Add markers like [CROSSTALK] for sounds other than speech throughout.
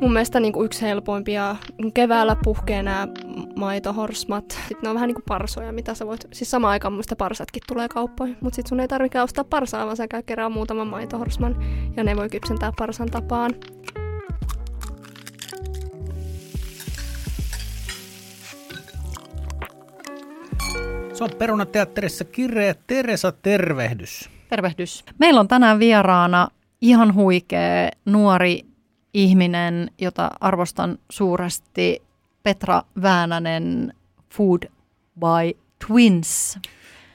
mun mielestä niin kuin yksi helpoimpia. Keväällä puhkee nämä maitohorsmat. Sitten ne on vähän niin kuin parsoja, mitä sä voit... Siis samaan aikaan muista parsatkin tulee kauppoihin. Mutta sitten sun ei tarvitse ostaa parsaa, vaan sä käy kerää muutaman maitohorsman. Ja ne voi kypsentää parsan tapaan. Se on Perunateatterissa kireä Teresa, tervehdys. Tervehdys. Meillä on tänään vieraana ihan huikea nuori ihminen, jota arvostan suuresti, Petra Väänänen Food by Twins.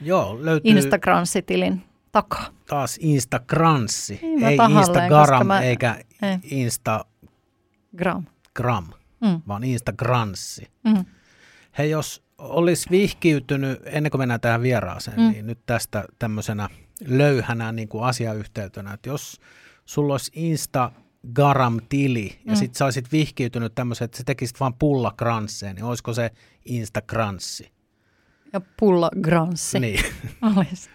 Joo, löytyy Instagram-tilin takaa. taas Instagranssi, Niin, ei tahalleen, Instagram mä- eikä Ei. Instagram, Gram. Mm. vaan Instagranssi. Mm. Hei, jos olisi vihkiytynyt, ennen kuin mennään tähän vieraaseen, Mm. mm. niin nyt tästä tämmöisenä löyhänä niin kuin asiayhteytenä, että jos sulla olisi Instagram-tili ja Mm. sit sä olisit vihkiytynyt tämmöisen, että sä tekisit vaan pullakransseja, niin olisiko se Instagranssi? Ja pulla granssi. Niin, [LAUGHS] Olis.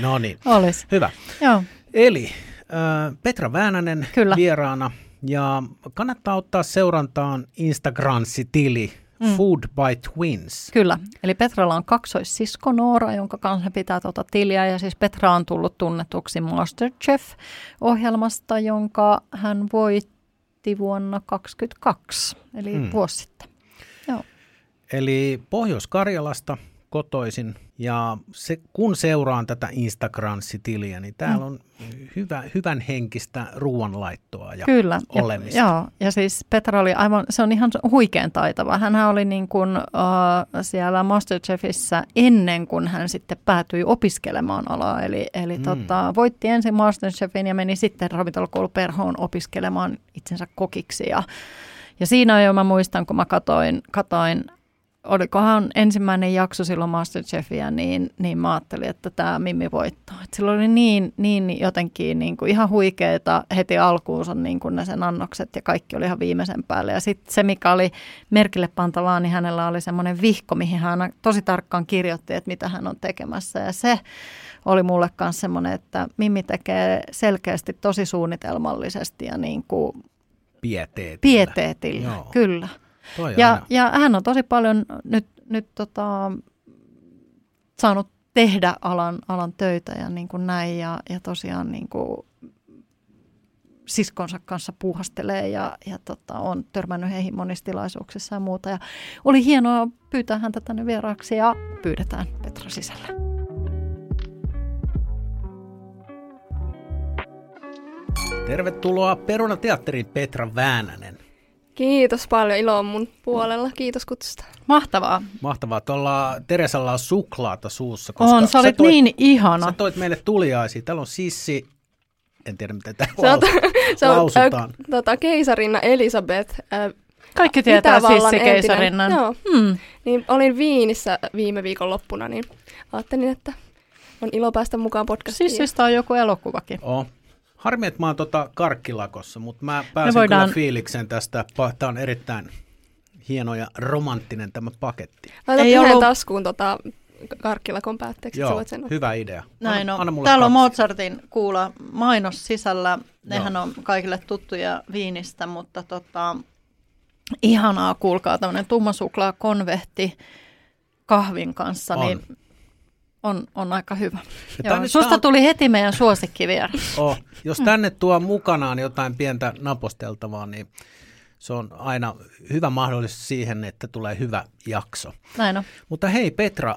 no niin, Olis. hyvä. Joo. Eli äh, Petra Väänänen Kyllä. vieraana ja kannattaa ottaa seurantaan Instagramsi-tili Mm. Food by Twins. Kyllä. Eli Petralla on kaksoissisko Noora, jonka kanssa pitää tuota tiliä. Ja siis Petra on tullut tunnetuksi Masterchef-ohjelmasta, jonka hän voitti vuonna 2022, eli Mm. vuosi sitten. Joo. Eli Pohjois-Karjalasta kotoisin ja se, kun seuraan tätä Instagramsi-tiliä, niin täällä Mm. on hyvä, hyvän henkistä ruoanlaittoa ja Kyllä. Ja, olemista. joo, ja siis Petra oli aivan, se on ihan huikean taitava. Hän oli niin kuin, uh, siellä Masterchefissä ennen kuin hän sitten päätyi opiskelemaan alaa. Eli, eli Mm. tota, voitti ensin Masterchefin ja meni sitten ravintolakoulu Perhoon opiskelemaan itsensä kokiksi. Ja, ja siinä jo mä muistan, kun mä katoin, katoin olikohan ensimmäinen jakso silloin Masterchefia, niin, niin mä ajattelin, että tämä Mimmi voittaa. Et sillä oli niin, niin jotenkin niin kuin ihan huikeita heti alkuunsa niin kuin ne sen annokset ja kaikki oli ihan viimeisen päälle. Ja sitten se, mikä oli merkille pantavaa, niin hänellä oli semmoinen vihko, mihin hän tosi tarkkaan kirjoitti, että mitä hän on tekemässä. Ja se oli mulle myös semmoinen, että Mimmi tekee selkeästi tosi suunnitelmallisesti ja niin kuin Pieteetillä. pieteetillä. Joo. Kyllä. Toi Ja, aina. ja hän on tosi paljon nyt, nyt tota, saanut tehdä alan, alan töitä ja niin kuin näin. Ja, ja tosiaan niin kuin siskonsa kanssa puuhastelee ja, ja tota, on törmännyt heihin monissa tilaisuuksissa ja muuta. Ja oli hienoa pyytää häntä tänne vieraaksi ja pyydetään Petra sisälle. Tervetuloa Perunateatteriin Petra Väänänen. Kiitos paljon, ilo on mun puolella. Kiitos kutsusta. Mahtavaa. Mahtavaa. Tuolla Teresalla on suklaata suussa. Koska On, sä olit toit, niin ihana. Sä toit meille tuliaisia. Täällä on sissi, en tiedä miten tämä on, se on [LAUGHS] lausutaan. äh, tota, keisarinna Elisabeth. Äh, Kaikki tietää Sissi Keisarinnan. Joo. Hmm. Niin olin Viinissä viime viikon loppuna, niin ajattelin, että on ilo päästä mukaan podcastiin. Sissistä on joku elokuvakin. Oh. Harmi, että mä oon tota karkkilakossa, mutta mä pääsin voidaan- kyllä fiilikseen tästä. Tämä on erittäin hieno ja romanttinen tämä paketti. Laitat Ei ollut- taskuun tota, karkkilakon päätteeksi, Joo, voit sen ottaa. hyvä idea. Näin anna, on. anna mulle Täällä on kaksi. Mozartin kuulla mainos sisällä. Nehän on kaikille tuttuja viinistä, mutta tota, ihanaa kuulkaa tämmöinen tummasuklaa konvehti kahvin kanssa, On. niin on, on aika hyvä. Ja on Joo, susta on- tuli heti meidän suosikkiviera. [LAUGHS] Oh, jos tänne tuo mukanaan jotain pientä naposteltavaa, niin se on aina hyvä mahdollisuus siihen, että tulee hyvä jakso. Näin on. Mutta hei Petra,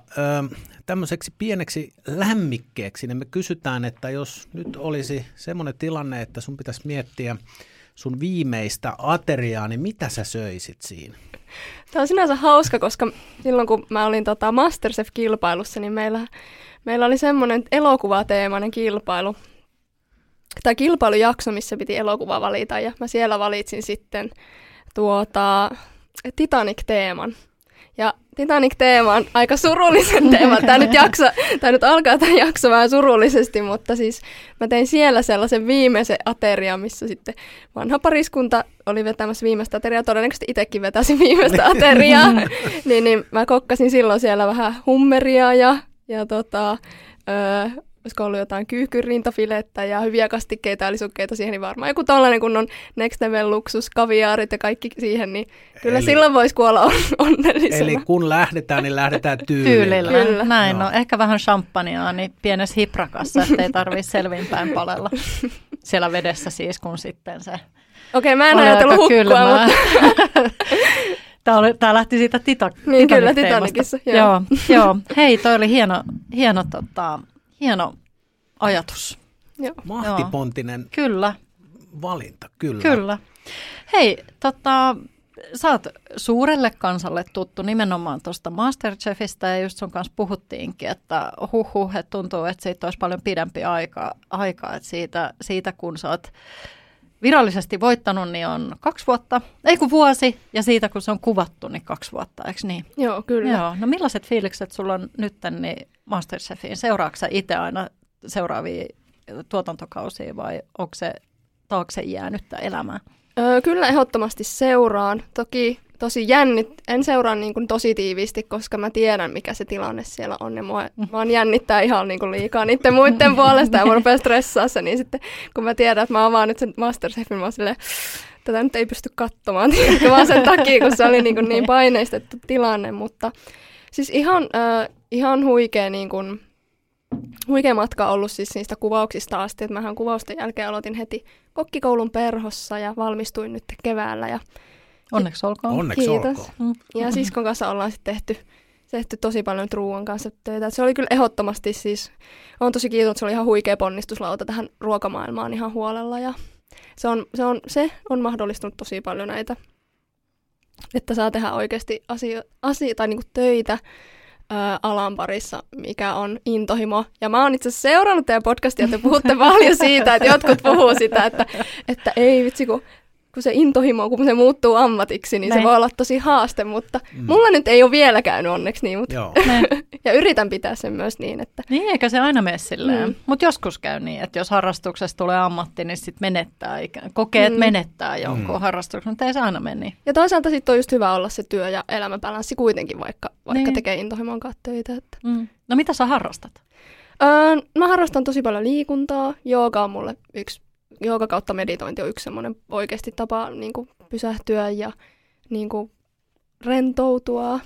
tämmöiseksi pieneksi lämmikkeeksi, niin me kysytään, että jos nyt olisi semmoinen tilanne, että sun pitäisi miettiä sun viimeistä ateriaa, niin mitä sä söisit siinä? Tämä on sinänsä hauska, koska silloin kun mä olin tota Masterchef-kilpailussa, niin meillä, meillä oli semmoinen elokuvateemainen kilpailu, tai kilpailujakso, missä piti elokuva valita, ja mä siellä valitsin sitten tuota Titanic-teeman. Ja Titanic-teema on aika surullisen [LAUGHS] teema. Tämä nyt, jakso, tämä nyt alkaa tämä jakso vähän surullisesti, mutta siis mä tein siellä sellaisen viimeisen aterian, missä sitten vanha pariskunta oli vetämässä viimeistä ateriaa. Todennäköisesti itsekin vetäisin [LAUGHS] viimeistä ateriaa. [LAUGHS] niin, niin mä kokkasin silloin siellä vähän hummeria ja, ja tota, öö, olisiko ollut jotain kyyhkyrintafilettä ja hyviä kastikkeita ja lisukkeita siihen, niin varmaan joku tällainen kun on next level luksus, kaviaarit ja kaikki siihen, niin kyllä Eli- silloin voisi kuolla on, onnellisena. Eli kun lähdetään, niin lähdetään tyylillä. Tyylillä. Kyllä. Näin, Joo. no ehkä vähän champagnea niin pienessä hiprakassa, ettei tarvitse selvinpäin palella siellä vedessä siis, kun sitten se Okei, mä en ajatellut hukkua, mutta [LAUGHS] Tämä, oli, tämä lähti siitä tita, Niin, kyllä. Titanicissa, joo. joo. joo. Hei, toi oli hieno, hieno, tota, hieno ajatus. joo. Mahtipontinen Kyllä, valinta, kyllä. kyllä. Hei, tota, sä oot suurelle kansalle tuttu nimenomaan tuosta Masterchefistä ja just sun kanssa puhuttiinkin, että huh huh, että tuntuu, että siitä olisi paljon pidempi aika, aika että siitä, siitä kun sä oot virallisesti voittanut, niin on kaksi vuotta, ei kun vuosi, ja siitä kun se on kuvattu, niin kaksi vuotta, eikö niin? Joo, kyllä. Joo, no millaiset fiilikset sulla on nyt niin Masterchefiin? Seuraatko sä itse aina seuraavia tuotantokausia vai onko se taakse jäänyttä elämää? Öö, kyllä ehdottomasti seuraan. Toki tosi jännit, en seuraa niin kuin tosi tiiviisti, koska mä tiedän, mikä se tilanne siellä on. Ja mua vaan jännittää ihan niin kuin liikaa niiden muiden puolesta ja mä rupean stressaa se. Niin sitten kun mä tiedän, että mä avaan nyt sen Masterchefin, mä oon silleen, tätä nyt ei pysty katsomaan, [LAUGHS] vaan sen takia, kun se oli niin, kuin niin [LAUGHS] paineistettu tilanne. Mutta siis ihan, äh, ihan huikea, niin kuin, huikea matka ollut siis niistä kuvauksista asti. Että mähän kuvausten jälkeen aloitin heti kokkikoulun perhossa ja valmistuin nyt keväällä. Ja, Onneksi olkoon. Onneksi Kiitos. olkoon. Mm. ja siskon kanssa ollaan sitten tehty, tehty tosi paljon nyt ruoan kanssa töitä. Et se oli kyllä ehdottomasti siis, on tosi kiitos, että se oli ihan huikea ponnistuslauta tähän ruokamaailmaan ihan huolella. Ja se on, se on, se on mahdollistunut tosi paljon näitä, että saa tehdä oikeasti asio, asio, tai niinku töitä ää, alan parissa, mikä on intohimo. Ja mä oon itse asiassa seurannut teidän podcastia, että te puhutte [LAUGHS] paljon siitä, että jotkut puhuu sitä, että, että ei vitsi, kun, kun se intohimo, kun se muuttuu ammatiksi, niin Näin. se voi olla tosi haaste, mutta Mm. mulla nyt ei ole vielä käynyt onneksi niin, mutta, [LAUGHS] ja yritän pitää sen myös niin, että Niin, eikä se aina mene silleen. Mm. Mutta joskus käy niin, että jos harrastuksesta tulee ammatti, niin sitten menettää, ikään- kokee, että Mm. menettää jonkun Mm. harrastuksen, mutta ei se aina mene niin. ja toisaalta sitten on just hyvä olla se työ- ja elämäbalanssi kuitenkin, vaikka, vaikka Niin. niin. tekee intohimon kanssa töitä. Että. Mm. No mitä sä harrastat? Öö, mä harrastan tosi paljon liikuntaa. Jooga on mulle yksi, jooga kautta meditointi on yksi semmoinen oikeasti tapa niin kuin pysähtyä ja niin kuin rentoutua.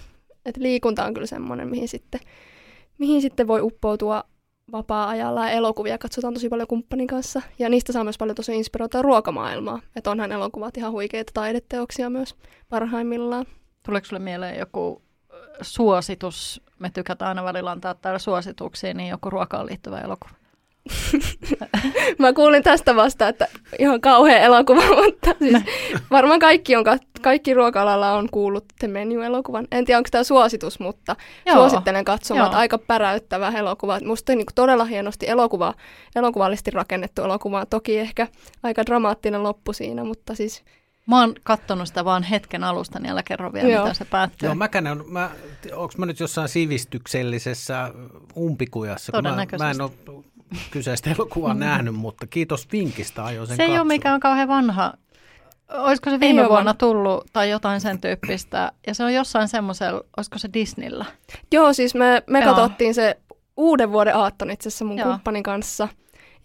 Et liikunta on kyllä semmoinen, mihin sitten, mihin sitten voi uppoutua vapaa-ajalla. Ja elokuvia katsotaan tosi paljon kumppanin kanssa. Ja niistä saa myös paljon tosi inspiroitua ruokamaailmaa. Että onhan elokuvat ihan huikeita taideteoksia myös parhaimmillaan. Tuleeko sulle mieleen joku suositus? Me tykätään aina välillä antaa täällä suosituksia, niin joku ruokaan liittyvä elokuva. Mä kuulin tästä vasta, että ihan kauhea elokuva, [LAUGHS] mutta siis varmaan kaikki, on, kaikki ruoka-alalla on kuullut The Menu-elokuvan. En tiedä, onko tämä suositus, mutta Joo. Suosittelen katsomaan. Joo. Aika päräyttävä elokuva. Musta niin todella hienosti elokuva, elokuvallisesti rakennettu elokuva. Toki ehkä aika dramaattinen loppu siinä, mutta siis Mä oon kattonut sitä vaan hetken alusta, niin älä kerro vielä, Joo. miten se päättyy. Joo, mäkään on, mä, onko mä nyt jossain sivistyksellisessä umpikujassa, kun mä, mä en ole kyseistä elokuvaa nähnyt, mutta kiitos vinkistä, aion sen se ei ole katsoa. mikään kauhean vanha. Olisiko se viime ole vuonna tullut tai jotain sen tyyppistä. Ja se on jossain semmoisella, olisiko se Disneyllä? Joo, siis me, me Joo. katsottiin se uuden vuoden aattona itse asiassa mun Joo. Kumppanin kanssa.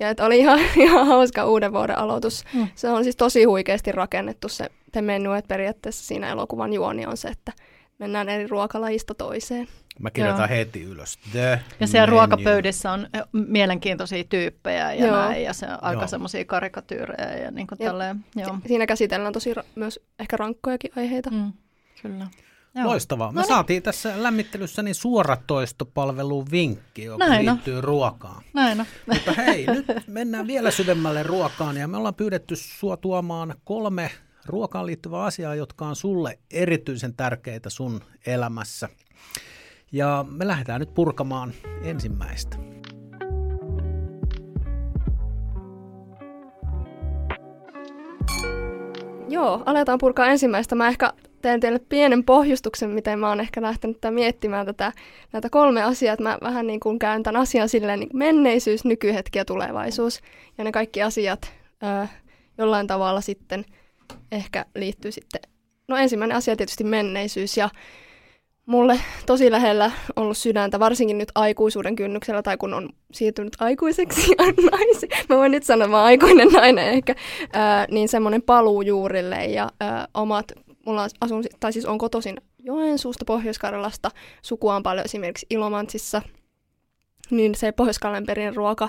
Ja että oli ihan, [LAUGHS] ihan hauska uuden vuoden aloitus. Mm. Se on siis tosi huikeasti rakennettu se te menu, että periaatteessa siinä elokuvan juoni on se, että mennään eri ruokalajista toiseen. Mä kirjoitan Joo. heti ylös. The Ja siellä menu. ruokapöydissä on mielenkiintoisia tyyppejä ja Joo. näin, ja se on aika semmoisia karikatyyrejä ja niin kuin Jep. tälleen. Joo. Siinä käsitellään tosi ra- myös ehkä rankkojakin aiheita. Mm, kyllä. Joo. Loistavaa. Me No niin. saatiin tässä lämmittelyssä niin suoratoistopalvelun vinkki, joka Näin on. liittyy ruokaan. Näin on. Mutta hei, nyt mennään vielä syvemmälle ruokaan ja me ollaan pyydetty sua tuomaan kolme ruokaan liittyvää asiaa, jotka on sulle erityisen tärkeitä sun elämässä. Ja me lähdetään nyt purkamaan ensimmäistä. Joo, aletaan purkaa ensimmäistä. Mä ehkä teen teille pienen pohjustuksen, miten mä oon ehkä lähtenyt tää miettimään tätä, näitä kolme asiaa. Mä vähän niin kuin käyn tämän asian silleen niin menneisyys, nykyhetki ja tulevaisuus. Ja ne kaikki asiat ää, jollain tavalla sitten ehkä liittyy sitten... No ensimmäinen asia tietysti menneisyys ja mulle tosi lähellä ollut sydäntä, varsinkin nyt aikuisuuden kynnyksellä tai kun on siirtynyt aikuiseksi [LAUGHS] ja naisi. Mä voin nyt sanoa, mä aikuinen nainen ehkä. Ää, niin semmoinen paluu juurille ja ää, omat, mulla asun, tai siis on kotoisin Joensuusta, Pohjois-Karjalasta. Sukua on paljon esimerkiksi Ilomantsissa. Niin se pohjois ruoka,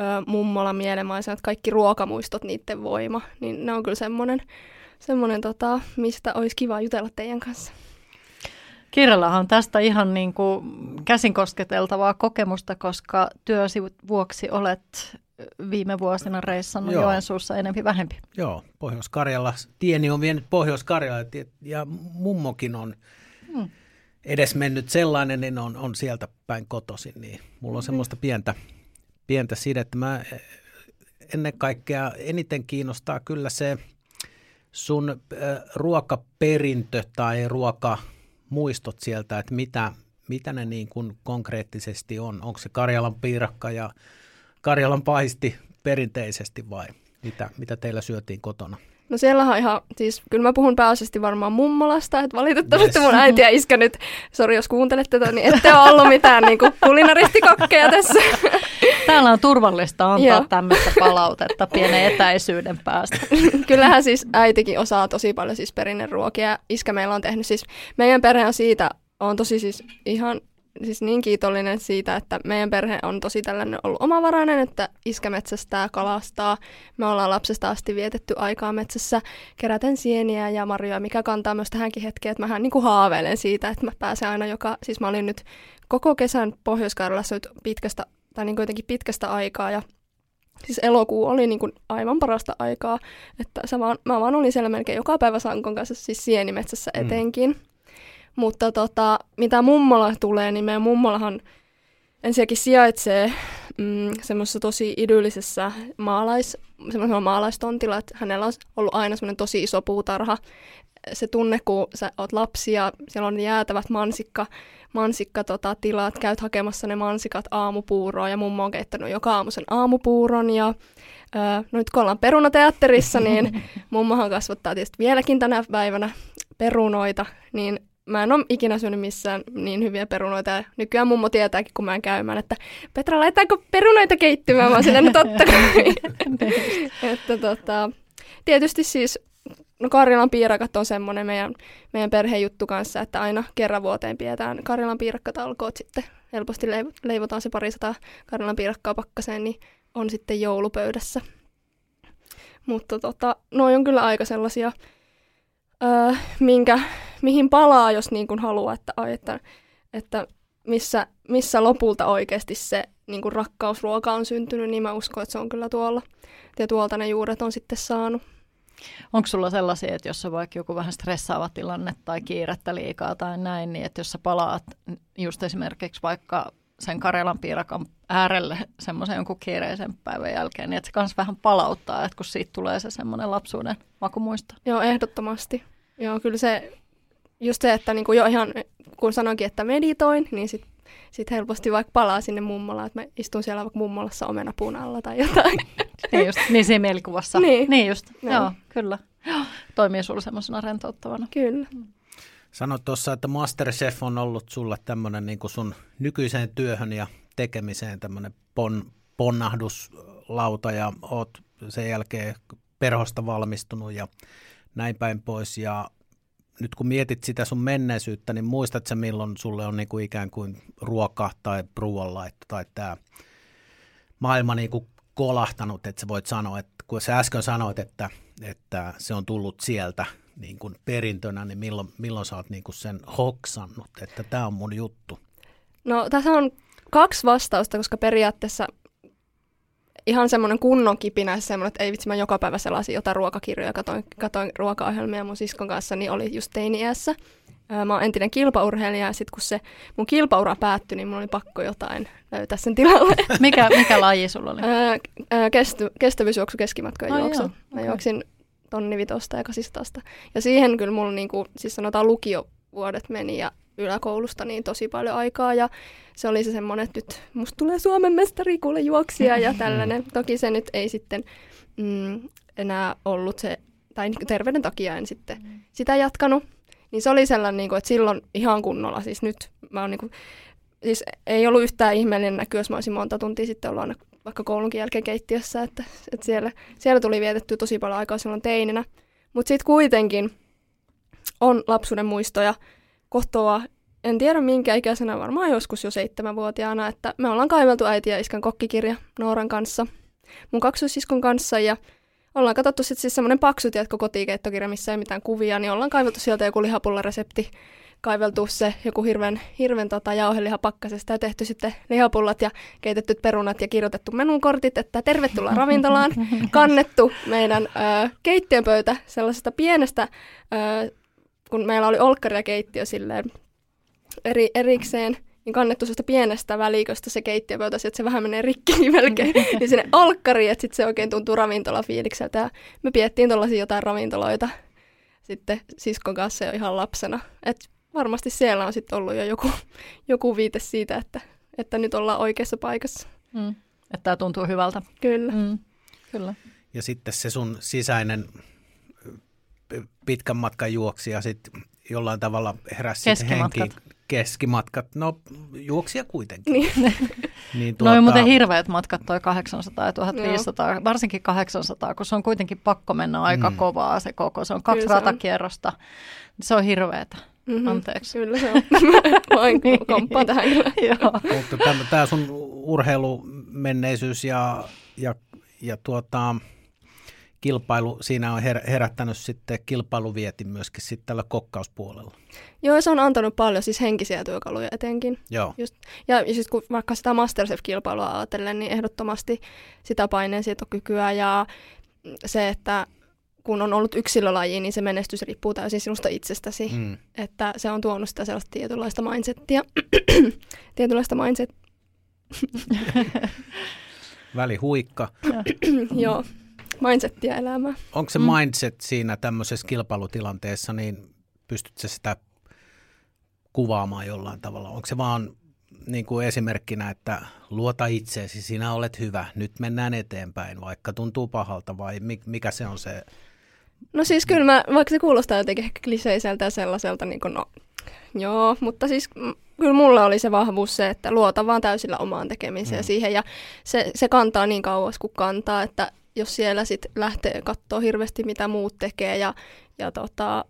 ö, mummola mielenmaisen, että kaikki ruokamuistot, niiden voima, niin ne on kyllä semmoinen, semmoinen tota, mistä olisi kiva jutella teidän kanssa. Kirjallahan on tästä ihan niin kuin käsin kosketeltavaa kokemusta, koska työsi vuoksi olet viime vuosina reissannut Joo. Joensuussa enempi vähempi. Joo, Pohjois-Karjalla. Tieni on vienyt Pohjois-Karjalla ja mummokin on hmm. edes mennyt sellainen, niin on, on sieltä päin kotoisin. Niin mulla on hmm. semmoista pientä, pientä sidettä. Mä ennen kaikkea eniten kiinnostaa kyllä se sun äh, ruokaperintö tai ruokamuistot sieltä, että mitä, mitä ne niin kuin konkreettisesti on. Onko se Karjalan piirakka ja Karjalan paisti perinteisesti vai mitä, mitä teillä syötiin kotona? No siellä on ihan, siis kyllä mä puhun pääasiassa varmaan mummolasta, että valitettavasti yes. mun äiti ja iskä nyt, sori jos kuuntelet tätä, niin ette ole ollut mitään niin kuin kulinaristikokkeja tässä. Täällä on turvallista antaa tämmöistä palautetta pienen etäisyyden päästä. Kyllähän siis äitikin osaa tosi paljon siis perinneruokia. Iskä meillä on tehnyt siis, meidän perhe on siitä, on tosi siis ihan siis niin kiitollinen siitä, että meidän perhe on tosi tällainen ollut omavarainen, että iskä metsästää, kalastaa. Me ollaan lapsesta asti vietetty aikaa metsässä keräten sieniä ja marjoja, mikä kantaa myös tähänkin hetkeen, että mähän niin kuin haaveilen siitä, että mä pääsen aina joka, siis mä olin nyt koko kesän pohjois nyt pitkästä, tai niin jotenkin pitkästä aikaa ja Siis elokuu oli niin kuin aivan parasta aikaa, että sä vaan, mä vaan olin siellä melkein joka päivä Sankon kanssa, siis sienimetsässä mm. etenkin. Mm. Mutta tota, mitä mummola tulee, niin meidän mummolahan ensinnäkin sijaitsee mm, semmoisessa tosi idyllisessä maalais, maalaistontilla, että hänellä on ollut aina semmoinen tosi iso puutarha. Se tunne, kun sä oot lapsi ja siellä on jäätävät mansikka, mansikka tota, tilat, käyt hakemassa ne mansikat aamupuuroa ja mummo on keittänyt joka aamu sen aamupuuron ja Öö, no nyt kun ollaan perunateatterissa, niin [LAUGHS] mummohan kasvattaa tietysti vieläkin tänä päivänä perunoita, niin mä en ole ikinä syönyt missään niin hyviä perunoita. Ja nykyään mummo tietääkin, kun mä en käymään, että Petra, laitaanko perunoita keittymään? Mä oon sitä, totta kai. [LAUGHS] että tota, tietysti siis No Karjalan piirakat on semmoinen meidän, meidän perhejuttu kanssa, että aina kerran vuoteen pidetään Karjalan piirakkatalkoot sitten. Helposti leivotaan se parisataa Karjalan piirakkaa pakkaseen, niin on sitten joulupöydässä. Mutta tota, noin on kyllä aika sellaisia öö, minkä, mihin palaa, jos niin kuin haluaa, että, ai, että, että missä, missä lopulta oikeasti se niin kuin rakkausruoka on syntynyt, niin mä uskon, että se on kyllä tuolla. Ja tuolta ne juuret on sitten saanut. Onko sulla sellaisia, että jos on vaikka joku vähän stressaava tilanne tai kiirettä liikaa tai näin, niin että jos sä palaat just esimerkiksi vaikka sen Karelan piirakan äärelle semmoisen jonkun kiireisen päivän jälkeen, niin että se kans vähän palauttaa, että kun siitä tulee se semmoinen lapsuuden makumuisto. Joo, ehdottomasti. Joo, kyllä se, just se, että niinku jo ihan, kun sanoinkin, että meditoin, niin sitten sit helposti vaikka palaa sinne mummolaan, että mä istun siellä vaikka mummolassa omenapuun alla tai jotain. [LAUGHS] niin just, niin siinä mielikuvassa. Niin. niin just, joo, joo kyllä. Joo, toimii sulla semmoisena rentouttavana. Kyllä. Sanoit tuossa, että Masterchef on ollut sulle tämmöinen niin sun nykyiseen työhön ja tekemiseen tämmöinen pon, ponnahduslauta ja oot sen jälkeen perhosta valmistunut ja näin päin pois. Ja nyt kun mietit sitä sun menneisyyttä, niin muistatko milloin sulle on niin kuin ikään kuin ruoka tai ruoanlaitto tai tämä maailma niin kuin kolahtanut, että sä voit sanoa, että kun sä äsken sanoit, että, että se on tullut sieltä niin kuin perintönä, niin milloin, milloin sä oot niin kuin sen hoksannut, että tämä on mun juttu? No tässä on kaksi vastausta, koska periaatteessa ihan semmoinen kunnon kipinä, semmoinen, että ei vitsi, mä joka päivä sellaisin jotain ruokakirjoja, katoin, katoin ruokaohjelmia mun siskon kanssa, niin oli just teini-iässä. Mä oon entinen kilpaurheilija ja sitten kun se mun kilpaura päättyi, niin mulla oli pakko jotain löytää sen tilalle. [LAUGHS] Mikä, mikä laji sulla oli? Kesty, kestävyysjuoksu keskimatkojen oh, juoksu. Joo, okay. Mä juoksin tonni vitosta ja kasistasta. Ja siihen kyllä mulla niinku, siis sanotaan lukiovuodet meni ja yläkoulusta niin tosi paljon aikaa ja se oli se semmoinen, että nyt musta tulee Suomen mestari kuule juoksia ja tällainen. Toki se nyt ei sitten mm, enää ollut se, tai niin terveyden takia en sitten sitä jatkanut. Niin se oli sellainen, niin kuin, että silloin ihan kunnolla, siis nyt mä oon niin kuin, siis ei ollut yhtään ihmeellinen näkyä, jos mä olisin monta tuntia sitten ollut aina vaikka koulunkin jälkeen keittiössä, että, että siellä, siellä tuli vietetty tosi paljon aikaa silloin teininä. Mutta sitten kuitenkin on lapsuuden muistoja kotoa, en tiedä minkä ikäisenä, varmaan joskus jo seitsemänvuotiaana, että me ollaan kaiveltu äiti ja iskän kokkikirja Nooran kanssa, mun kaksoisiskon kanssa ja ollaan katsottu sitten siis semmoinen paksu, tiedätkö, kotikeittokirja, missä ei mitään kuvia, niin ollaan kaiveltu sieltä joku lihapullaresepti kaiveltu se joku hirveän, hirveän tota, jauhelihapakkasesta ja tehty sitten lihapullat ja keitetty perunat ja kirjoitettu menukortit, että tervetuloa ravintolaan, [LAUGHS] kannettu meidän ö, keittiönpöytä sellaisesta pienestä, ö, kun meillä oli olkkari ja keittiö silleen eri, erikseen, niin kannettu sellaista pienestä väliköstä se keittiöpöytä, että se vähän menee rikki [LAUGHS] melkein, niin sinne olkkariin, että sitten se oikein tuntuu ravintolafiilikseltä. Ja me piettiin tuollaisia jotain ravintoloita sitten siskon kanssa jo ihan lapsena. Et varmasti siellä on sitten ollut jo joku, [LAUGHS] joku viite siitä, että, että nyt ollaan oikeassa paikassa. Mm. Että tämä tuntuu hyvältä. Kyllä. Mm. Kyllä. Ja sitten se sun sisäinen pitkän matkan juoksija sitten jollain tavalla heräsi henki. Keskimatkat. No juoksia kuitenkin. Niin. [LAUGHS] niin tuota... No muuten hirveät matkat toi 800 ja 1500, Joo. varsinkin 800, kun se on kuitenkin pakko mennä aika mm. kovaa se koko. Se on kaksi Kyllä ratakierrosta. Se on hirveetä. Mm-hmm. Anteeksi. Kyllä se on. [LAUGHS] Voin niin. komppaan tähän [LAUGHS] tämä sun urheilumenneisyys ja, ja, ja tuota, kilpailu, siinä on herättänyt sitten kilpailuvieti myöskin sitten tällä kokkauspuolella. Joo, se on antanut paljon siis henkisiä työkaluja etenkin. Joo. Just, ja, siis kun vaikka sitä Masterchef-kilpailua ajatellen, niin ehdottomasti sitä paineensietokykyä ja se, että kun on ollut yksilölaji, niin se menestys riippuu täysin sinusta itsestäsi. Mm. Että se on tuonut sitä sellaista tietynlaista mindsettiä. [CLEARS THROAT] tietynlaista mindset. [LAUGHS] Välihuikka. [CLEARS THROAT] Joo, mindsettiä elämää. Onko se mm. mindset siinä tämmöisessä kilpailutilanteessa, niin pystytkö sitä kuvaamaan jollain tavalla? Onko se vaan niin kuin esimerkkinä, että luota itseesi, sinä olet hyvä, nyt mennään eteenpäin, vaikka tuntuu pahalta, vai mikä se on se No siis kyllä mä, vaikka se kuulostaa jotenkin ehkä kliseiseltä ja sellaiselta, niin kuin no joo, mutta siis kyllä mulla oli se vahvuus se, että luota vaan täysillä omaan tekemiseen mm. siihen ja se, se kantaa niin kauas kuin kantaa, että jos siellä sitten lähtee katsoa hirveästi mitä muut tekee ja, ja tota,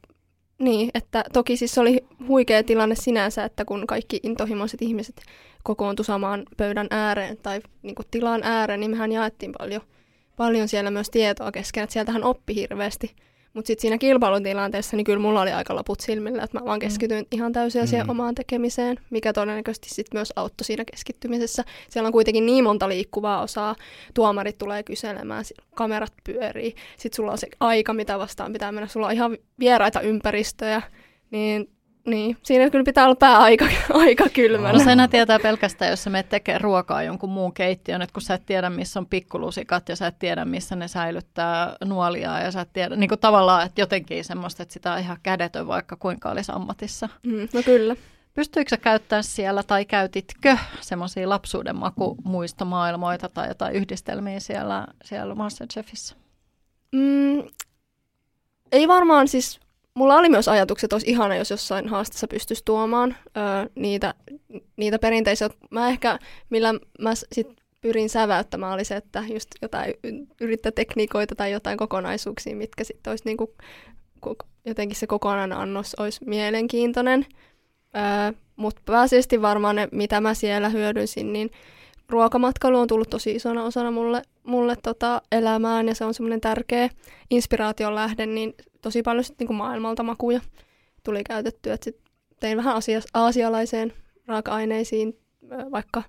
niin, että toki siis oli huikea tilanne sinänsä, että kun kaikki intohimoiset ihmiset kokoontu samaan pöydän ääreen tai niin tilan ääreen, niin mehän jaettiin paljon – paljon siellä myös tietoa kesken, että sieltähän oppi hirveästi. Mutta sitten siinä kilpailutilanteessa, niin kyllä mulla oli aika laput silmillä, että mä vaan mm. keskityin mm. ihan täysin mm. siihen omaan tekemiseen, mikä todennäköisesti sitten myös auttoi siinä keskittymisessä. Siellä on kuitenkin niin monta liikkuvaa osaa, tuomarit tulee kyselemään, kamerat pyörii, sitten sulla on se aika, mitä vastaan pitää mennä, sulla on ihan vieraita ympäristöjä, niin niin, siinä kyllä pitää olla pää aika, [LAUGHS] aika kylmänä. No sen tietää pelkästään, jos sä menet tekemään ruokaa jonkun muun keittiön, että kun sä et tiedä, missä on pikkulusikat ja sä et tiedä, missä ne säilyttää nuolia ja sä et tiedä, niin kuin tavallaan, että jotenkin semmoista, että sitä on ihan kädetön vaikka kuinka olisi ammatissa. Mm, no kyllä. Pystyykö sä käyttämään siellä tai käytitkö semmoisia lapsuuden makumuistomaailmoita tai jotain yhdistelmiä siellä, siellä Masterchefissä? Mm, ei varmaan siis mulla oli myös ajatukset, että olisi ihana, jos jossain haastassa pystyisi tuomaan öö, niitä, niitä perinteisiä. Mä ehkä, millä mä sit pyrin säväyttämään, oli se, että just jotain yrittätekniikoita tai jotain kokonaisuuksia, mitkä sitten olisi niinku, jotenkin se kokonainen annos olisi mielenkiintoinen. Öö, Mutta pääasiallisesti varmaan ne, mitä mä siellä hyödynsin, niin ruokamatkailu on tullut tosi isona osana mulle, mulle tota elämään ja se on semmoinen tärkeä inspiraation lähde, niin tosi paljon sit niinku maailmalta makuja tuli käytettyä. Et sit tein vähän asia, aasialaiseen raaka-aineisiin, vaikka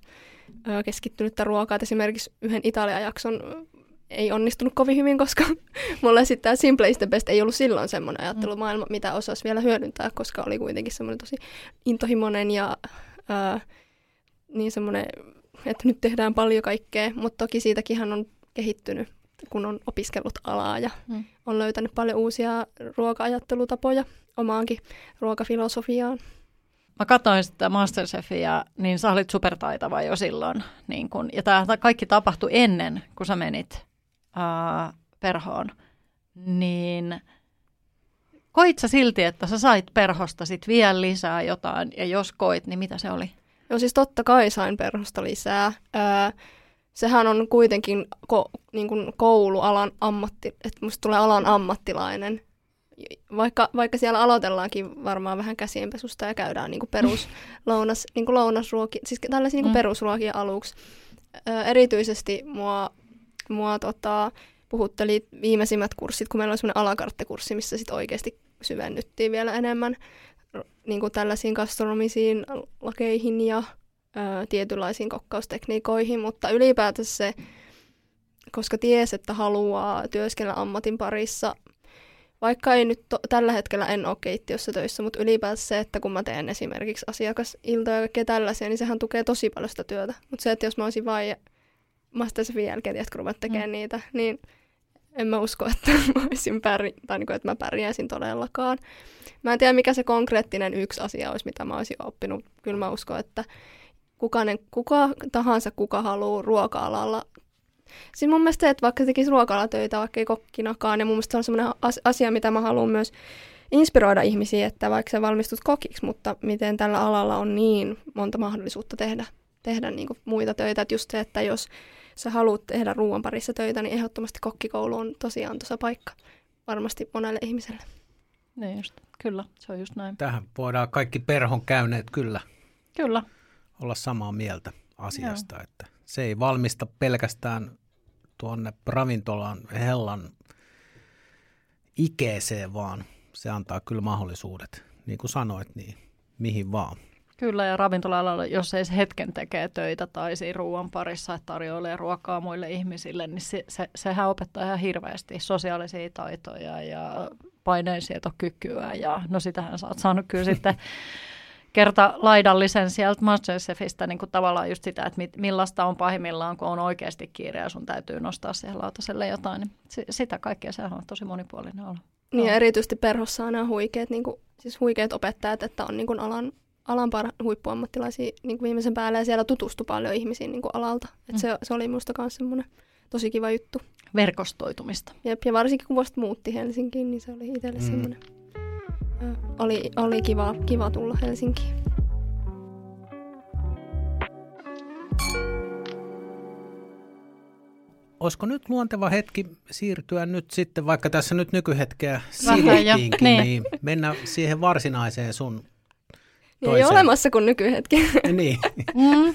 keskittynyttä ruokaa. Et esimerkiksi yhden Italian jakson ei onnistunut kovin hyvin, koska [LAUGHS] mulle sitten tämä Simple is the best ei ollut silloin semmoinen ajattelumaailma, mm. mitä osasi vielä hyödyntää, koska oli kuitenkin semmoinen tosi intohimoinen ja ää, niin semmoinen, että nyt tehdään paljon kaikkea, mutta toki siitäkin on kehittynyt kun on opiskellut alaa ja mm. on löytänyt paljon uusia ruoka-ajattelutapoja omaankin ruokafilosofiaan. Mä katsoin sitä Masterchefia, niin sä olit supertaitava jo silloin. Niin kun, ja tämä kaikki tapahtui ennen, kun sä menit ää, perhoon. Niin koit sä silti, että sä sait perhosta sit vielä lisää jotain, ja jos koit, niin mitä se oli? Joo, siis totta kai sain perhosta lisää. Öö, sehän on kuitenkin ko, niin kuin koulualan ammatti, että musta tulee alan ammattilainen. Vaikka, vaikka siellä aloitellaankin varmaan vähän käsienpesusta ja käydään niin kuin perus [LAUGHS] lounas, niin kuin lounasruoki, siis tällaisia niin kuin mm. perusruokia aluksi. Öö, erityisesti mua, mua tota, puhutteli viimeisimmät kurssit, kun meillä oli semmoinen alakarttekurssi, missä sit oikeasti syvennyttiin vielä enemmän niin kuin tällaisiin gastronomisiin lakeihin ja ö, tietynlaisiin kokkaustekniikoihin, mutta ylipäätänsä se, koska ties, että haluaa työskennellä ammatin parissa, vaikka ei nyt to, tällä hetkellä en ole keittiössä töissä, mutta ylipäätänsä se, että kun mä teen esimerkiksi asiakasiltoja ja kaikkea tällaisia, niin sehän tukee tosi paljon sitä työtä. Mutta se, että jos mä olisin vain Masterchefin jälkeen, tiedätkö, ruvet tekemään mm. niitä, niin en mä usko, [LAUGHS] että mä, olisin pärj- tai niin kuin, että mä pärjäisin todellakaan. Mä en tiedä, mikä se konkreettinen yksi asia olisi, mitä mä olisin oppinut. Kyllä mä uskon, että kukainen, kuka tahansa, kuka haluaa ruoka-alalla. Siis mun mielestä, että vaikka tekisi ruoka-alatöitä, vaikka ei kokkinakaan, ja mun mielestä se on sellainen asia, mitä mä haluan myös inspiroida ihmisiä, että vaikka sä valmistut kokiksi, mutta miten tällä alalla on niin monta mahdollisuutta tehdä, tehdä niin kuin muita töitä. Että just se, että jos sä haluat tehdä ruoan parissa töitä, niin ehdottomasti kokkikoulu on tosiaan tuossa paikka varmasti monelle ihmiselle. Niin just, kyllä, se on just näin. Tähän voidaan kaikki perhon käyneet kyllä, kyllä. Olla samaa mieltä asiasta, Joo. että se ei valmista pelkästään tuonne ravintolaan hellan ikeeseen, vaan se antaa kyllä mahdollisuudet, niin kuin sanoit, niin mihin vaan. Kyllä, ja ravintola jos ei se hetken tekee töitä tai siinä ruoan parissa, että tarjoilee ruokaa muille ihmisille, niin se, se, sehän opettaa ihan hirveästi sosiaalisia taitoja ja paineensietokykyä. Ja no sitähän sä oot saanut kyllä sitten [LAUGHS] kerta laidallisen sieltä Masterchefistä niin kuin tavallaan just sitä, että mit, millaista on pahimmillaan, kun on oikeasti kiire ja sun täytyy nostaa siihen lautaselle jotain. Niin sitä kaikkea sehän on tosi monipuolinen olla. Niin ja erityisesti perhossa on nämä huikeat, niin kuin, siis huikeat opettajat, että on niin kuin alan alan par- huippuammattilaisia niin kuin viimeisen päälle ja siellä tutustui paljon ihmisiin niin kuin alalta. Et mm. se, se oli minusta myös semmoinen tosi kiva juttu. Verkostoitumista. Jep, ja varsinkin kun vasta muutti Helsinkiin, niin se oli itselle mm. semmoinen. Oli, oli kiva, kiva tulla Helsinkiin. Olisiko nyt luonteva hetki siirtyä nyt sitten, vaikka tässä nyt nykyhetkeä siirrettiinkin, niin. niin mennä siihen varsinaiseen sun niin ei ole olemassa kuin nykyhetki. niin. mm.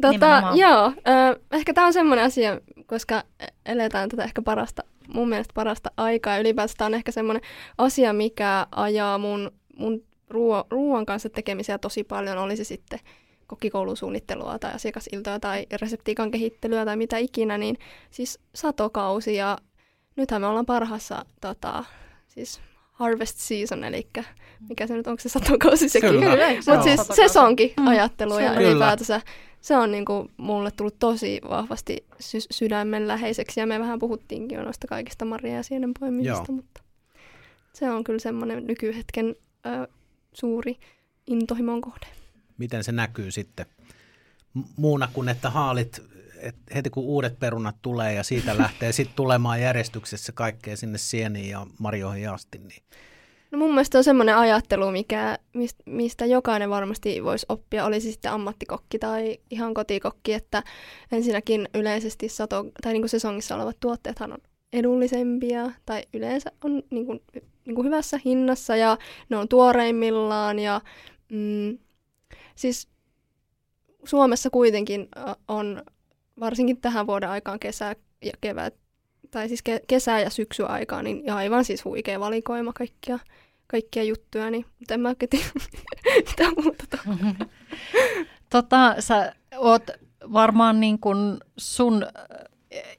tota, joo, äh, ehkä tämä on semmoinen asia, koska eletään tätä ehkä parasta, mun mielestä parasta aikaa. Ja ylipäätään tämä on ehkä semmoinen asia, mikä ajaa mun, mun ruo- ruoan kanssa tekemisiä tosi paljon, olisi sitten kokikoulusuunnittelua tai asiakasiltoja tai reseptiikan kehittelyä tai mitä ikinä, niin siis satokausi ja nythän me ollaan parhaassa tota, siis harvest season, eli mikä se nyt, onko se satokausi sekin? Kyllä, Mutta siis sesonkin mm. ajattelu ja ylipäätänsä se on niinku mulle tullut tosi vahvasti sy- sydämenläheiseksi ja me vähän puhuttiinkin jo noista kaikista Maria ja sienen poimimisesta, mutta se on kyllä semmoinen nykyhetken ö, suuri intohimon kohde. Miten se näkyy sitten muuna kuin, että haalit että heti kun uudet perunat tulee ja siitä lähtee sitten tulemaan järjestyksessä kaikkea sinne sieniin ja marjoihin asti, niin No mun mielestä on semmoinen ajattelu, mikä, mistä jokainen varmasti voisi oppia, olisi sitten ammattikokki tai ihan kotikokki, että ensinnäkin yleisesti sato, tai niin kuin sesongissa olevat tuotteethan on edullisempia tai yleensä on niin kuin, niin kuin hyvässä hinnassa ja ne on tuoreimmillaan ja mm, siis Suomessa kuitenkin on varsinkin tähän vuoden aikaan kesä ja kevät, tai siis ke- kesä- ja syksyaikaan, niin aivan siis huikea valikoima kaikkia, kaikkia juttuja, niin mutta en mä oikein tiedä [LAUGHS] mitä muuta [LAUGHS] tota, sä oot varmaan niin kuin sun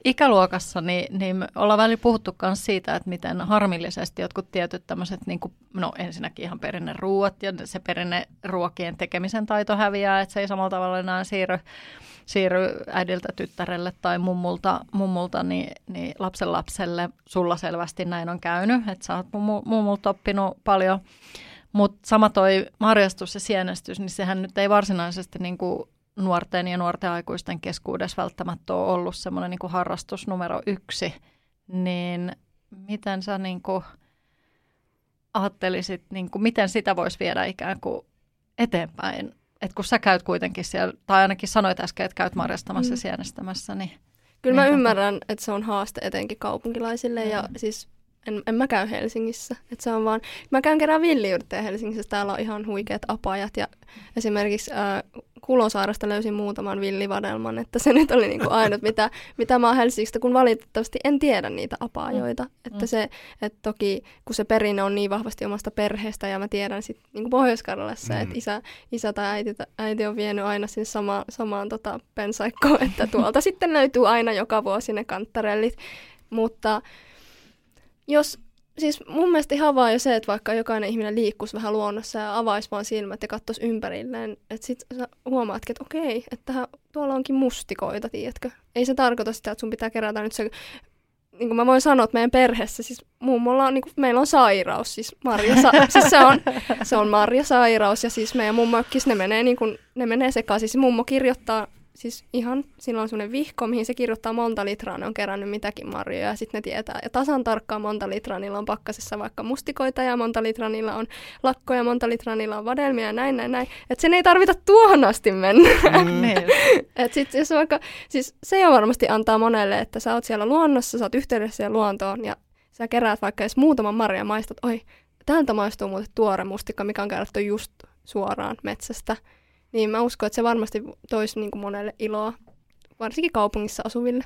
ikäluokassa, niin, niin ollaan välillä puhuttu myös siitä, että miten harmillisesti jotkut tietyt tämmöiset, niin no ensinnäkin ihan perinneruuat ja se perinneruokien tekemisen taito häviää, että se ei samalla tavalla enää siirry siirry äidiltä tyttärelle tai mummulta, mummulta niin, niin lapsen lapselle. Sulla selvästi näin on käynyt, että sä oot mummulta oppinut paljon. Mutta sama toi marjastus ja sienestys, niin sehän nyt ei varsinaisesti niin kuin nuorten ja nuorten aikuisten keskuudessa välttämättä ole ollut semmoinen niin harrastus numero yksi. Niin miten sä niin ajattelisit, niin miten sitä voisi viedä ikään kuin eteenpäin? Et kun sä käyt kuitenkin siellä, tai ainakin sanoit äsken, että käyt marjastamassa mm. ja sienestämässä, niin... Kyllä mä niin, ymmärrän, että se on haaste etenkin kaupunkilaisille mm. ja siis en, en mä käy Helsingissä. Et se on vaan, mä käyn kerran villiyrttejä Helsingissä, täällä on ihan huikeat apajat ja esimerkiksi äh, Kulosaaresta löysin muutaman villivadelman, että se nyt oli niinku [LAUGHS] ainut, mitä, mitä mä oon Helsingistä, kun valitettavasti en tiedä niitä apaajoita. Mm. Että se, että toki kun se perinne on niin vahvasti omasta perheestä ja mä tiedän sitten niinku Pohjois-Karjalassa, mm. että isä, isä tai äiti, äiti on vienyt aina sinne sama, samaan tota, pensaikkoon, [LAUGHS] että tuolta sitten löytyy aina joka vuosi ne kanttarellit. Mutta jos, siis mun mielestä ihan vaan jo se, että vaikka jokainen ihminen liikkuisi vähän luonnossa ja avaisi vaan silmät ja katsoisi ympärilleen, että sit sä huomaatkin, että okei, että tuolla onkin mustikoita, tiedätkö? Ei se tarkoita sitä, että sun pitää kerätä nyt se niin kuin mä voin sanoa, että meidän perheessä, siis mummolla on, niin kuin, meillä on sairaus, siis, marja, [LAUGHS] siis se on, se on marjasairaus ja siis meidän mummokis, ne menee, niin kuin, ne menee sekaisin. Siis mummo kirjoittaa siis ihan, sillä on semmoinen vihko, mihin se kirjoittaa monta litraa, ne on kerännyt mitäkin marjoja ja sitten ne tietää. Ja tasan tarkkaan monta litraa niillä on pakkasessa vaikka mustikoita ja monta litraa niillä on lakkoja, monta litraa niillä on vadelmia ja näin, näin, näin. Että sen ei tarvita tuohon asti mennä. Mm. [LAUGHS] Niin. Et sit, jos vaikka, siis se jo varmasti antaa monelle, että sä oot siellä luonnossa, sä oot yhteydessä siellä luontoon ja sä keräät vaikka edes muutaman marjan maistat, oi, tältä maistuu muuten tuore mustikka, mikä on kerätty just suoraan metsästä niin mä uskon, että se varmasti toisi niin kuin monelle iloa, varsinkin kaupungissa asuville.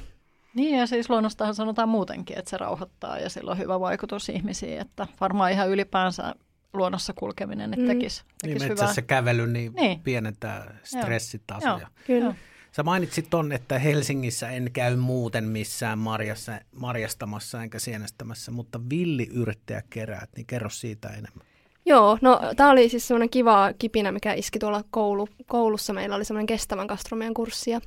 Niin ja siis luonnostahan sanotaan muutenkin, että se rauhoittaa ja sillä on hyvä vaikutus ihmisiin, että varmaan ihan ylipäänsä luonnossa kulkeminen että tekisi, tekisi niin, hyvää. metsässä kävely niin, niin. pienentää stressitasoja. Joo. Kyllä. Sä mainitsit ton, että Helsingissä en käy muuten missään marjassa, marjastamassa enkä sienestämässä, mutta villiyrttejä keräät, niin kerro siitä enemmän. Joo, no tämä oli siis semmoinen kiva kipinä, mikä iski tuolla koulu, koulussa. Meillä oli semmoinen kestävän gastronomian kurssi ja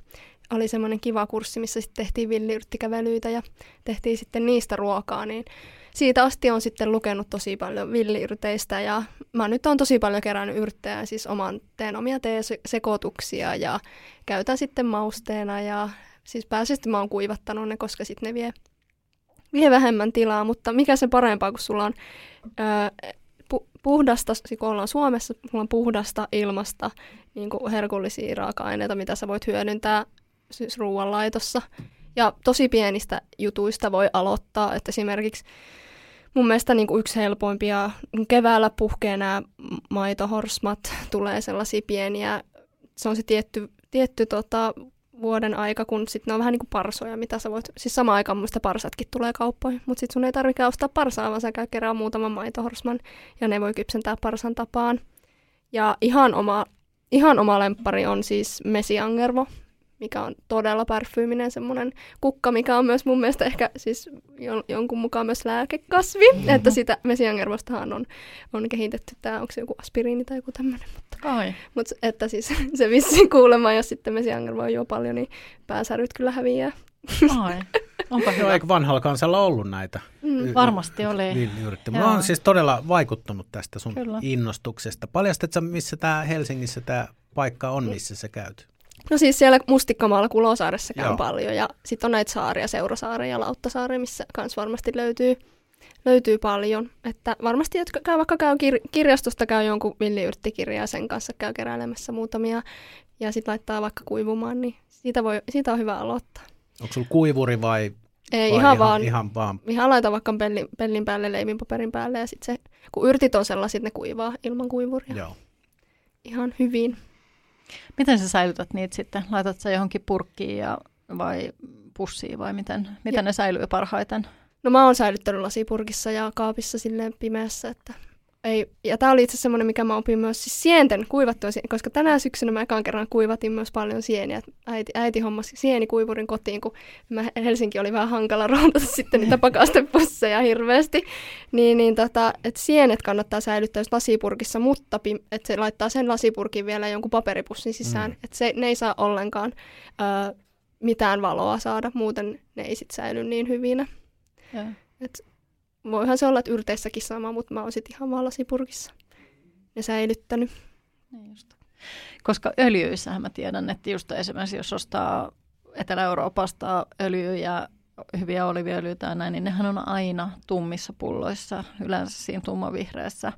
oli semmoinen kiva kurssi, missä sitten tehtiin villiyrttikävelyitä ja tehtiin sitten niistä ruokaa, niin siitä asti on sitten lukenut tosi paljon villiyrteistä ja mä nyt on tosi paljon kerännyt yrttejä, siis oman, teen omia teesekoituksia ja käytän sitten mausteena ja siis pääsisesti mä oon kuivattanut ne, koska sitten ne vie, vie vähemmän tilaa, mutta mikä se parempaa, kun sulla on öö, puhdasta, kun ollaan Suomessa, mulla on puhdasta ilmasta niin kuin herkullisia raaka-aineita, mitä sä voit hyödyntää siis ruoanlaitossa. Ja tosi pienistä jutuista voi aloittaa, että esimerkiksi mun mielestä niin kuin yksi helpoimpia, keväällä puhkee nämä maitohorsmat, tulee sellaisia pieniä, se on se tietty, tietty tota, vuoden aika, kun sitten ne on vähän niin kuin parsoja, mitä sä voit, siis sama aikaan muista parsatkin tulee kauppoihin, mutta sitten sun ei tarvitse ostaa parsaa, vaan sä käy kerää muutaman maitohorsman ja ne voi kypsentää parsan tapaan. Ja ihan oma, ihan oma lemppari on siis mesiangervo, mikä on todella parfyyminen semmoinen kukka, mikä on myös mun mielestä ehkä siis jonkun mukaan myös lääkekasvi, mm-hmm. että sitä mesiangervostahan on, on kehitetty tämä, onko se joku aspiriini tai joku tämmöinen. Mutta, Ai. mutta että siis [LAUGHS] se vissi kuulemma, jos sitten mesiangervoa juo paljon, niin pääsäryt kyllä häviää. Ai. Onpa hyvä. eikö vanhalla kansalla ollut näitä? Mm. Varmasti oli. Mulla on siis todella vaikuttunut tästä sun Kyllä. innostuksesta. Paljastatko missä tämä Helsingissä tämä paikka on, missä sä käyt? No siis siellä Mustikkamaalla Kulosaaressa käy Joo. paljon ja sitten on näitä saaria, Seurasaari ja Lauttasaari, missä kans varmasti löytyy, löytyy paljon. Että varmasti jotka käy, vaikka käy kir- kirjastosta käy jonkun villiyrttikirjaa sen kanssa käy keräilemässä muutamia ja sitten laittaa vaikka kuivumaan, niin siitä, voi, siitä on hyvä aloittaa. Onko sulla kuivuri vai ei, Vai ihan, ihan, vaan. Ihan vaan. Ihan laita vaikka pellin, pellin päälle, leivinpaperin päälle ja sitten se, kun yrtit on sellaiset, ne kuivaa ilman kuivuria. Joo. Ihan hyvin. Miten sä säilytät niitä sitten? Laitat sä johonkin purkkiin ja, vai pussiin vai miten, miten ne säilyy parhaiten? No mä oon säilyttänyt lasipurkissa ja kaapissa silleen pimeässä, että ei, ja tämä oli itse semmoinen, mikä mä opin myös siis sienten kuivattua, koska tänä syksynä mä ekan kerran kuivatin myös paljon sieniä. Äiti, äiti hommasi sienikuivurin kotiin, kun mä, Helsinki oli vähän hankala [LAUGHS] roudata sitten niitä pakastepusseja hirveästi. Niin, niin tota, että sienet kannattaa säilyttää just lasipurkissa, mutta että se laittaa sen lasipurkin vielä jonkun paperipussin sisään. Mm. Että se, ne ei saa ollenkaan ö, mitään valoa saada, muuten ne ei sitten säily niin hyvinä. Et voihan se olla, että yrteissäkin sama, mutta mä oon sitten ihan vaan lasipurkissa ja säilyttänyt. Niin just. Koska öljyissähän mä tiedän, että just esimerkiksi jos ostaa Etelä-Euroopasta öljyä ja hyviä oliviöljyitä ja näin, niin nehän on aina tummissa pulloissa, yleensä siinä tummavihreässä.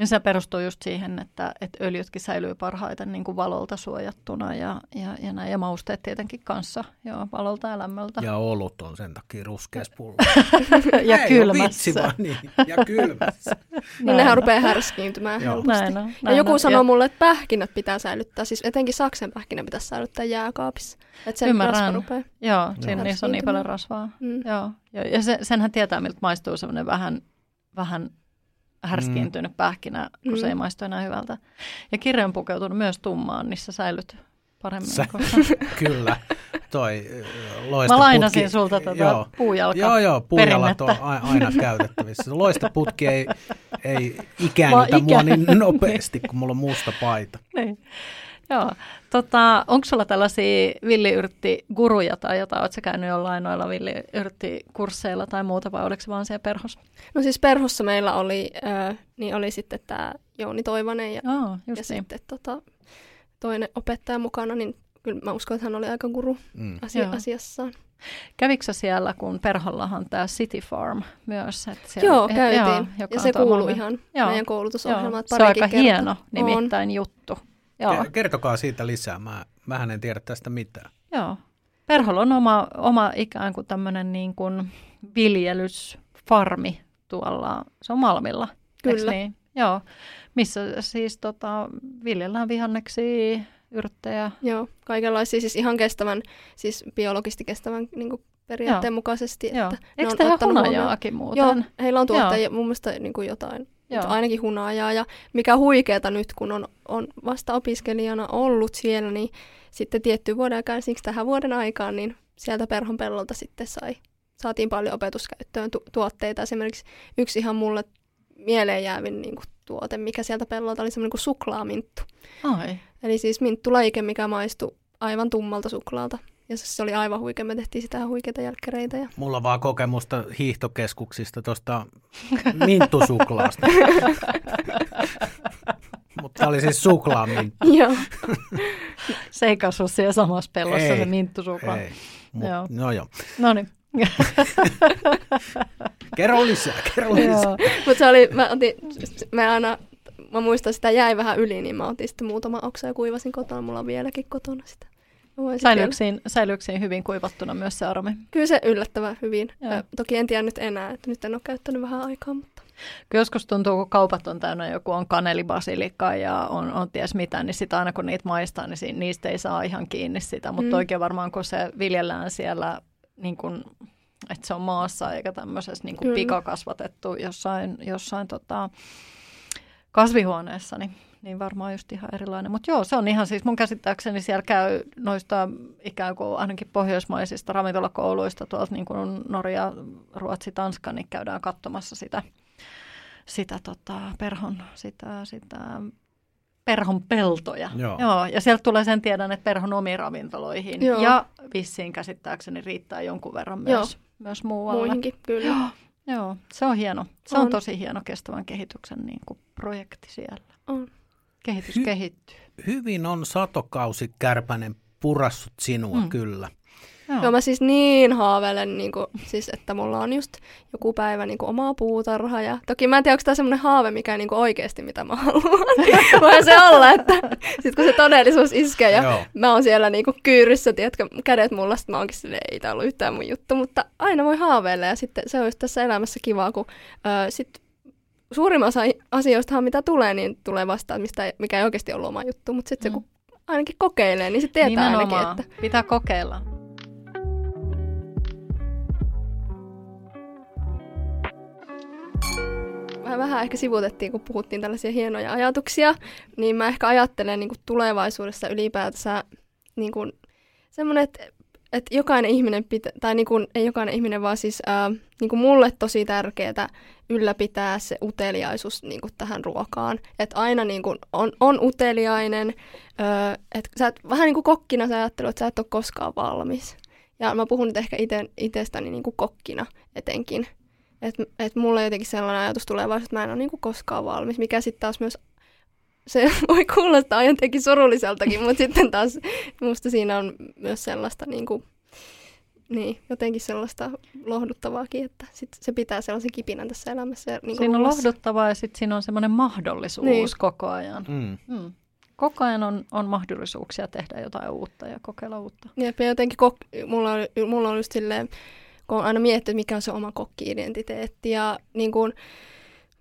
Ja se perustuu just siihen, että, että öljytkin säilyy parhaiten niin kuin valolta suojattuna ja, ja, ja näin. Ja mausteet tietenkin kanssa, joo, valolta ja lämmöltä. Ja olut on sen takia ruskeassa pullo. [LAUGHS] ja Ei, kylmässä. Vitsi vaan niin. Ja kylmässä. [LAUGHS] Niin nehän rupeaa härskiintymään Joo. helposti. Näin on, Ja joku on. sanoo mulle, että pähkinät pitää säilyttää, siis etenkin saksen pähkinä pitäisi säilyttää jääkaapissa. Että sen Ymmärrän. rasva rupeaa. Joo, siinä niissä on niin paljon rasvaa. Mm. Joo, ja, ja se, senhän tietää, miltä maistuu semmoinen vähän, vähän härskiintynyt pähkinä, kun se Mm. ei maistu enää hyvältä. Ja kirja on pukeutunut myös tummaan, niin sä säilyt paremmin. Sä- [LAUGHS] Kyllä. Toi ö, Mä lainasin sulta tätä Joo. puujalka. Joo, joo, puujalat on aina käytettävissä. Loistoputki ei, ei ikäännytä ikä- mua niin nopeasti, kun mulla on musta paita. Niin. Joo. Tota, onko sulla tällaisia villiyrttiguruja tai jotain? Oletko käynyt jollain noilla villiyrttikursseilla tai muuta vai oliko se vaan siellä perhossa? No siis perhossa meillä oli, äh, niin oli sitten tämä Jouni Toivonen ja, Joo, ja niin. sitten tota, toinen opettaja mukana, niin kyllä mä uskon, että hän oli aika guru Mm. asia, Joo. asiassaan. Kävikö siellä, kun Perhollahan tämä City Farm myös? Että siellä, Joo, eh, käytiin. joo, joka ja on se Malmin- ihan Joo. meidän koulutusohjelmaan. Se on aika kertaa. hieno nimittäin juttu. Joo, Ke- Kertokaa siitä lisää. Mä, mähän en tiedä tästä mitään. joo. Perholla on oma, oma ikään kuin tämmöinen niin kuin viljelysfarmi tuolla, se on Malmilla. Kyllä. Niin? Joo, missä siis tota, viljellään vihanneksia, yrttejä. Joo, kaikenlaisia siis ihan kestävän, siis biologisesti kestävän niin kuin periaatteen Joo. mukaisesti. Joo. Että ne Eikö on tehdä hunajaakin muuten? Joo, heillä on tuottajia mun mielestä niin kuin jotain, Joo. Ainakin hunajaa. Ja mikä huikeeta nyt, kun on, on vasta opiskelijana ollut siellä, niin sitten tietty vuoden aikaan, siksi tähän vuoden aikaan, niin sieltä Perhon pellolta sitten sai, saatiin paljon opetuskäyttöön tu- tuotteita. Esimerkiksi yksi ihan mulle mieleen jäävin niin kuin tuote, mikä sieltä pellolta oli semmoinen kuin suklaaminttu. Ai, Eli siis minttulaike, mikä maistui aivan tummalta suklaalta. Ja se se oli aivan huikea. Me tehtiin sitä huikeita jälkkäreitä. Ja... Mulla on vaan kokemusta hiihtokeskuksista tuosta minttusuklaasta. [LAUGHS] Mutta oli siis suklaaminttu. Joo. [LAUGHS] se ei kasva siellä samassa pellossa Ei, se minttusuklaa. Ei. Mut, Joo. no joo. No niin. [LAUGHS] Kerro lisää, kerro lisää. Mutta se oli, mä otin, me aina, mä muistan sitä jäi vähän yli, niin mä otin sitten muutama oksa ja kuivasin kotona. Mulla on vieläkin kotona sitä. Säilyykö siinä hyvin kuivattuna myös se aromi? Kyllä se yllättävän hyvin. Joo. Ö, toki en tiedä nyt enää, että nyt en ole käyttänyt vähän aikaa, mutta Kyllä joskus tuntuu, kun kaupat on täynnä joku on kanelibasilikka ja on, on ties mitä, niin sitä aina kun niitä maistaa, niin si- niistä ei saa ihan kiinni sitä. Mutta Mm. oikein varmaan kun se viljellään siellä, niin kun, että se on maassa eikä tämmöisessä niin pikakasvatettu jossain, jossain tota, kasvihuoneessa, niin, niin varmaan just ihan erilainen. Mutta joo, se on ihan siis mun käsittääkseni siellä käy noista ikään kuin ainakin pohjoismaisista ravintolakouluista tuolta niin kuin Norja, Ruotsi, Tanska, niin käydään katsomassa sitä, sitä tota, perhon, sitä, sitä perhon peltoja. Joo. Joo, ja sieltä tulee sen tiedän, että perhon omiin ravintoloihin. Joo. Ja vissiin käsittääkseni riittää jonkun verran myös, myös muualle. muihinkin kyllä. Joo, se on hieno. Se on, On. tosi hieno kestävän kehityksen niin kuin projekti siellä. On. Kehitys Hy- kehittyy. Hyvin on satokausi kärpänen purassut sinua Mm. kyllä. Joo. Joo, mä siis niin haaveilen, niin kuin, siis, että mulla on just joku päivä niin kuin, omaa puutarha. Ja toki mä en tiedä, onko tämä semmoinen haave, mikä niin kuin, oikeasti mitä mä haluan. [LAUGHS] Voi se olla, että sit kun se todellisuus iskee ja Joo. mä oon siellä niin kuin, kyyryssä, tiedätkö, kädet mulla, sit mä oonkin silleen, ei tää ollut yhtään mun juttu. Mutta aina voi haaveilla ja sitten se olisi tässä elämässä kivaa, kun ö, sit suurimman osa asioistahan mitä tulee, niin tulee vastaan, mistä mikä ei oikeasti ollut oma juttu. Mutta sitten Mm. se kun ainakin kokeilee, niin sitten tietää ainakin, Nimenomaan. että Pitää kokeilla. vähän, vähän ehkä sivutettiin, kun puhuttiin tällaisia hienoja ajatuksia, niin mä ehkä ajattelen niin kuin tulevaisuudessa ylipäätänsä niin kuin semmoinen, että, että jokainen ihminen, pitä, tai niin kuin, ei jokainen ihminen, vaan siis ää, niin kuin mulle tosi tärkeää ylläpitää se uteliaisuus niin kuin tähän ruokaan. Että aina niin kuin on, on uteliainen, ää, että sä et, vähän niin kuin kokkina sä ajattelet, että sä et ole koskaan valmis. Ja mä puhun nyt ehkä ite, itsestäni niin kuin kokkina etenkin. Että et mulla jotenkin sellainen ajatus tulevaisuudessa, että mä en ole niinku koskaan valmis, mikä sitten taas myös, se [LAUGHS] voi kuulostaa jotenkin surulliseltakin, mutta sitten taas musta siinä on myös sellaista niinku, niin, jotenkin sellaista lohduttavaakin, että sit se pitää sellaisen kipinän tässä elämässä. Ja niin Siinä on lohduttavaa ja sitten siinä on semmoinen mahdollisuus Niin. koko ajan. Mm. Mm. Koko ajan on, on mahdollisuuksia tehdä jotain uutta ja kokeilla uutta. Jep, ja jotenkin kok- mulla, on, mulla on just silleen, kun on aina miettinyt, mikä on se oma kokki-identiteetti. Ja niin kuin,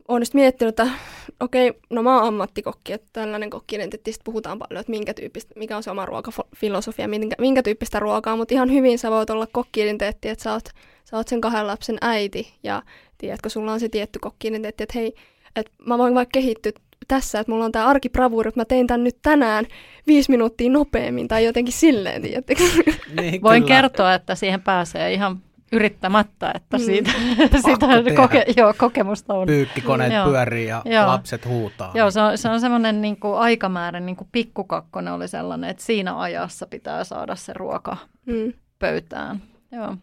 olen just miettinyt, että okei, no mä oon ammattikokki, että tällainen kokki-identiteetti, sit puhutaan paljon, että minkä tyyppistä, mikä on se oma ruokafilosofia, minkä, minkä tyyppistä ruokaa, mutta ihan hyvin sä voit olla kokki-identiteetti, että sä oot, sä oot sen kahden lapsen äiti ja tiedätkö, sulla on se tietty kokki-identiteetti, että hei, että mä voin vaikka kehittyä tässä, että mulla on tämä arkibravuuri, että mä tein tämän nyt tänään viisi minuuttia nopeammin tai jotenkin silleen, tiedättekö? Niin, Voin kertoa, että siihen pääsee ihan yrittämättä, että Mm. siitä, siitä tehdä. koke, joo, kokemusta on. Pyykkikoneet Joo. pyörii ja Joo. lapset huutaa. Joo, se on, se on semmoinen niin kuin aikamäärä, niin kuin pikkukakkonen oli sellainen, että siinä ajassa pitää saada se ruoka Mm. pöytään. Joo,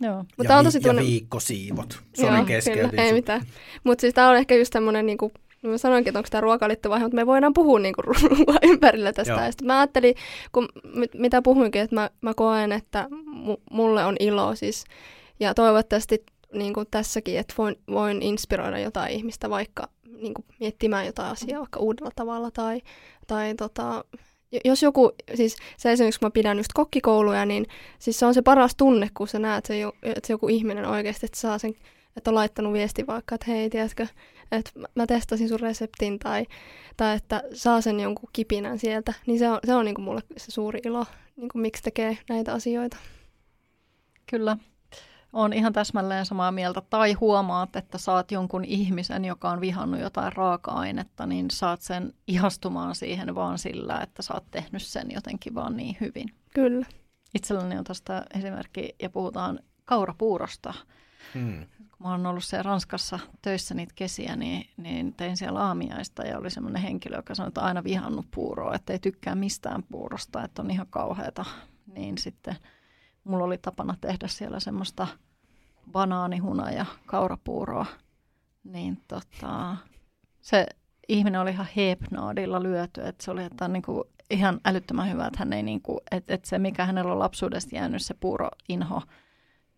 joo. Mutta ja, on tosi ja tuonne- viikkosiivot. Sori keskeytin ei mitään. Mutta siis tämä on ehkä just tämmöinen, niinku, mä sanoinkin, että onko tämä ruokaan liittyvä aihe, mutta me voidaan puhua niinku [LAUGHS] ruoan ympärillä tästä. Joo. Ja sitten mä ajattelin, kun, mit, mitä puhuinkin, että mä, mä koen, että mu, mulle on ilo siis, ja toivottavasti niin kuin tässäkin, että voin, voin inspiroida jotain ihmistä vaikka niin kuin miettimään jotain asiaa vaikka uudella tavalla tai, tai tota, jos joku, siis se esimerkiksi kun mä pidän just kokkikouluja, niin siis se on se paras tunne, kun sä näet, se, että se joku ihminen oikeasti, että saa sen, että on laittanut viesti vaikka, että hei, tiedätkö, että mä- testasin sun reseptin tai, tai että saa sen jonkun kipinän sieltä, niin se on, se on niin kuin mulle se suuri ilo, niin kuin miksi tekee näitä asioita. Kyllä. on ihan täsmälleen samaa mieltä. Tai huomaat, että saat jonkun ihmisen, joka on vihannut jotain raaka-ainetta, niin saat sen ihastumaan siihen vaan sillä, että sä oot tehnyt sen jotenkin vaan niin hyvin. Kyllä. Itselläni on tästä esimerkki, ja puhutaan kaurapuurosta. Hmm. Kun mä oon ollut siellä Ranskassa töissä niitä kesiä, niin, niin tein siellä aamiaista ja oli semmoinen henkilö, joka sanoi, että on aina vihannut puuroa, että ei tykkää mistään puurosta, että on ihan kauheata. Niin sitten mulla oli tapana tehdä siellä semmoista banaanihuna ja kaurapuuroa. Niin tota, se ihminen oli ihan hepnaadilla lyöty, että se oli että niinku ihan älyttömän hyvä, että hän ei niinku, että et se mikä hänellä on lapsuudesta jäänyt se puuroinho,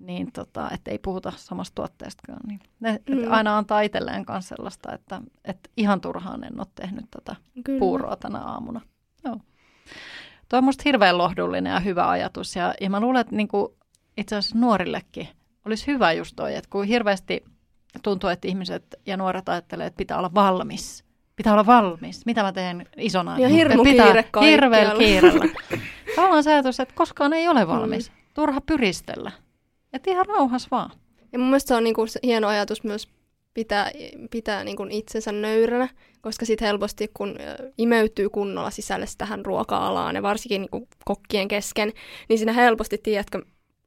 niin tota, että ei puhuta samasta tuotteestakaan. Niin ne mm. Mm. aina antaa itselleen kanssa sellaista, että, että ihan turhaan en ole tehnyt tätä Kyllä. puuroa tänä aamuna. Joo. Tuo on musta hirveän lohdullinen ja hyvä ajatus. Ja, ja mä luulen, että niinku, itse asiassa nuorillekin olisi hyvä just toi, että kun hirveästi tuntuu, että ihmiset ja nuoret ajattelee, että pitää olla valmis. Pitää olla valmis. Mitä mä teen isona? Ja hirmu pitää kiire kaikkialla. kiirellä. Tavallaan se ajatus, että koskaan ei ole valmis. Turha pyristellä. Että ihan rauhas vaan. Ja mun mielestä se on niinku hieno ajatus myös pitää, pitää niinku itsensä nöyränä, koska sitten helposti kun imeytyy kunnolla sisälle tähän ruoka-alaan ja varsinkin niinku kokkien kesken, niin siinä helposti, tiedätkö,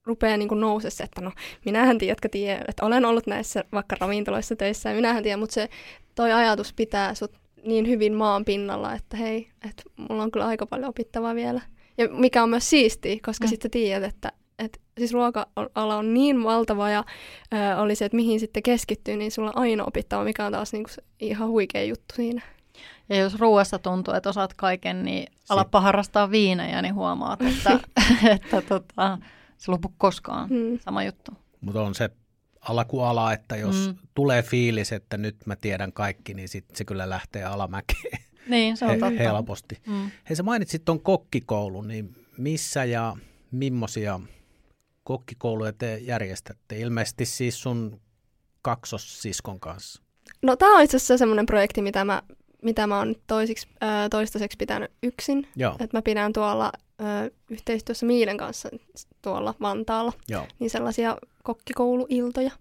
rupeaa niinku nousee se, että no minähän tiedätkö, tiedä, että olen ollut näissä vaikka ravintoloissa töissä ja minähän tiedän, mutta se toi ajatus pitää sut niin hyvin maan pinnalla, että hei, että mulla on kyllä aika paljon opittavaa vielä. Ja mikä on myös siistiä, koska Mm. sitten tiedät, että siis ruoka-ala on niin valtava ja ö, oli se, että mihin sitten keskittyy, niin sulla on aina opittava, mikä on taas niinku ihan huikea juttu siinä. Ja jos ruoassa tuntuu, että osaat kaiken, niin alappa harrastaa viinejä, niin huomaat, [LAUGHS] että, että tota, se lopu koskaan. Mm. Sama juttu. Mutta on se alakuala, että jos Mm. mm. tulee fiilis, että nyt mä tiedän kaikki, niin sit se kyllä lähtee alamäkeen Niin, se on he, totta. helposti. Mm. Hei, sä mainitsit tuon kokkikoulun, niin missä ja millaisia kokkikouluja te järjestätte? Ilmeisesti siis sun kaksossiskon kanssa. No tämä on itse asiassa semmoinen projekti, mitä mä, mitä mä oon toisiksi, ö, toistaiseksi pitänyt yksin. Joo, Että mä pidän tuolla ö, yhteistyössä Miilen kanssa tuolla Vantaalla. joo. niin sellaisia kokkikouluiltoja.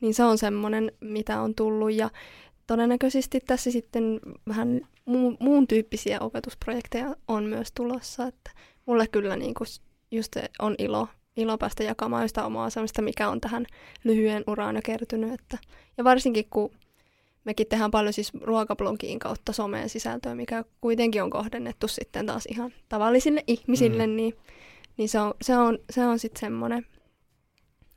Niin se on semmoinen, mitä on tullut ja todennäköisesti tässä sitten vähän muu, muun tyyppisiä opetusprojekteja on myös tulossa, että mulle kyllä niin kuin just se on ilo, ilo päästä jakamaan sitä omaa semmoista, mikä on tähän lyhyen uraan jo kertynyt. Että, ja varsinkin kun mekin tehdään paljon siis ruokablogiin kautta someen sisältöä, mikä kuitenkin on kohdennettu sitten taas ihan tavallisille ihmisille, Mm. niin, niin se on, se on, se on sitten semmoinen,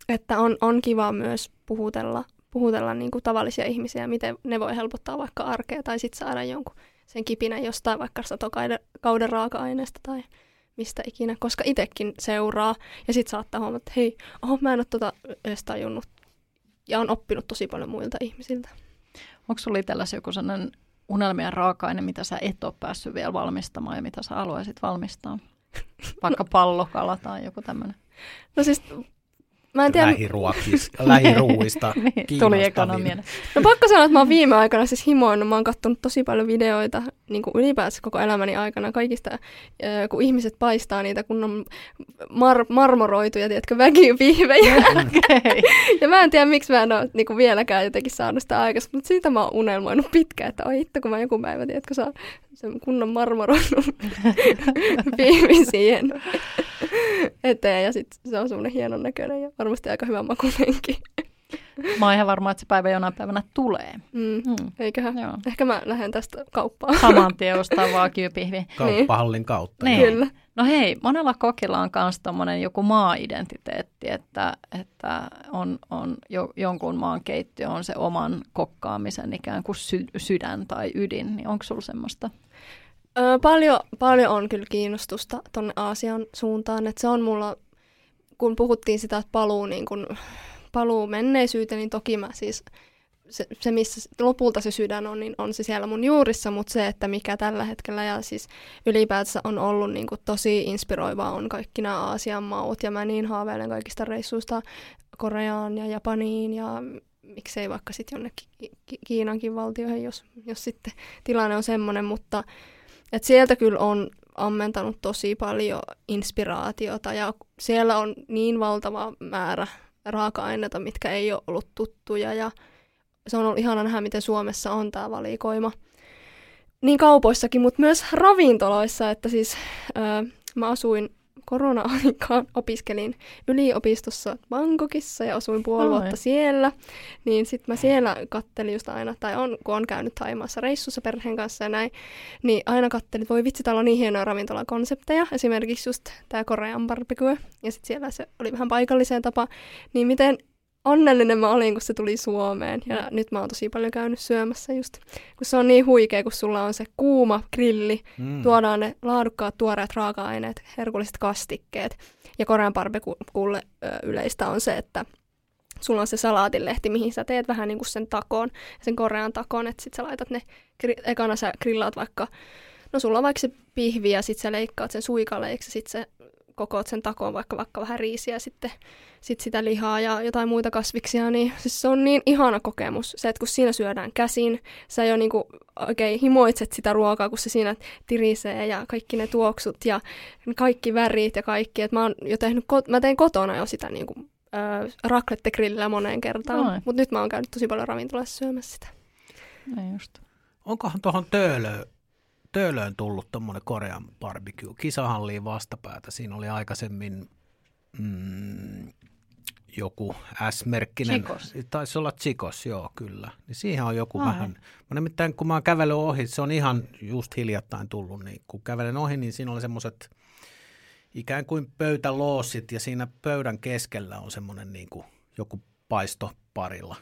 että on, on kiva myös puhutella, puhutella niin kuin tavallisia ihmisiä, miten ne voi helpottaa vaikka arkea tai sitten saada jonkun sen kipinän jostain vaikka satokauden kauden raaka-aineesta tai mistä ikinä, koska itsekin seuraa. Ja sitten saattaa huomata, että hei, oho, mä en ole tota edes tajunnut. Ja on oppinut tosi paljon muilta ihmisiltä. Onko sulla itsellesi joku sellainen unelmien raaka-aine, mitä sä et ole päässyt vielä valmistamaan ja mitä sä haluaisit valmistaa? [LAUGHS] Vaikka pallokala tai joku tämmöinen. No siis Mä en tiedä... Lähiruokis, lähiruuista [LAUGHS] niin, Tuli ekana mieleen. No pakko sanoa, että mä oon viime aikoina siis himoinut. Mä oon kattonut tosi paljon videoita niin kuin ylipäänsä koko elämäni aikana kaikista, kun ihmiset paistaa niitä kunnon mar- marmoroituja, tiedätkö, väkipihvejä. Okay. [LAUGHS] ja mä en tiedä, miksi mä en ole niin kuin vieläkään jotenkin saanut sitä aikaisemmin, mutta siitä mä oon unelmoinut pitkään, että oi hitto, kun mä joku päivä, tiedätkö, saan sen kunnon marmoroidun pihvi [LAUGHS] siihen [LAUGHS] eteen ja sitten se on semmoinen hienon näköinen ja varmasti aika hyvä makuinenkin. [LAUGHS] Mä oon ihan varma, että se päivä jonain päivänä tulee. Mm. Mm. Eiköhän. Joo. Ehkä mä lähden tästä kauppaan. Saman tien [LAUGHS] ostaa vaakiypihvi. Kauppahallin kautta. Niin. Kyllä. No hei, monella kokilla on myös tommonen joku maa-identiteetti, että, että on, on jo, jonkun maan keittiö on se oman kokkaamisen ikään kuin sy, sydän tai ydin. Niin onko sulla semmoista? Öö, paljon, paljon on kyllä kiinnostusta tuonne Aasian suuntaan, että se on mulla, kun puhuttiin sitä, että paluu, niin kun, paluu menneisyyteen, niin toki mä siis, se, se missä lopulta se sydän on, niin on se siellä mun juurissa, mutta se, että mikä tällä hetkellä ja siis ylipäätänsä on ollut niin kuin tosi inspiroivaa on kaikki nämä Aasian maut ja mä niin haaveilen kaikista reissuista Koreaan ja Japaniin ja miksei vaikka sitten jonnekin Kiinankin valtioihin, jos, jos sitten tilanne on semmoinen, mutta et sieltä kyllä on ammentanut tosi paljon inspiraatiota ja siellä on niin valtava määrä raaka-aineita, mitkä ei ole ollut tuttuja ja se on ollut ihana nähdä, miten Suomessa on tämä valikoima. Niin kaupoissakin, mutta myös ravintoloissa, että siis öö, mä asuin korona-aikaan opiskelin yliopistossa Bangkokissa ja asuin puoli vuotta siellä. Niin sitten mä siellä kattelin just aina, tai on, kun on käynyt Taimaassa reissussa perheen kanssa ja näin, niin aina kattelin, että voi vitsi, täällä on niin hienoja ravintolakonsepteja. Esimerkiksi just tämä Korean barbecue, ja sitten siellä se oli vähän paikalliseen tapa. Niin miten onnellinen mä olin, kun se tuli Suomeen. Ja mm. nyt mä oon tosi paljon käynyt syömässä just. Kun se on niin huikea, kun sulla on se kuuma grilli, mm. tuodaan ne laadukkaat tuoreet raaka-aineet, herkulliset kastikkeet. Ja Korean barbecue yleistä on se, että sulla on se salaatilehti, mihin sä teet vähän niin kuin sen takoon, sen korean takoon, että sit sä laitat ne, ekana sä grillaat vaikka, no sulla on vaikka se pihvi ja sit sä leikkaat sen suikaleiksi, sit sä kokoat sen takoon vaikka, vaikka vähän riisiä sitten sit sitä lihaa ja jotain muita kasviksia, niin siis se on niin ihana kokemus. Se, että kun siinä syödään käsin, sä jo niinku oikein himoitset sitä ruokaa, kun se siinä tirisee ja kaikki ne tuoksut ja kaikki värit ja kaikki. Et mä, oon jo tehnyt, mä tein kotona jo sitä niinku, äh, raclette-grillillä moneen kertaan, mutta nyt mä oon käynyt tosi paljon ravintolassa syömässä sitä. Ei just. Onkohan tuohon Töölöön, Töölöön tullut tuommoinen Korean barbecue kisahalliin vastapäätä? Siinä oli aikaisemmin mm, joku S-merkkinen. Chikos. Taisi olla Chikos, joo, kyllä. Niin siihen on joku Ai. vähän. Mä nimittäin, kun mä oon kävellyt ohi, se on ihan just hiljattain tullut, niin kun kävelen ohi, niin siinä oli semmoiset ikään kuin pöytäloosit ja siinä pöydän keskellä on semmoinen niin kuin joku paisto parilla.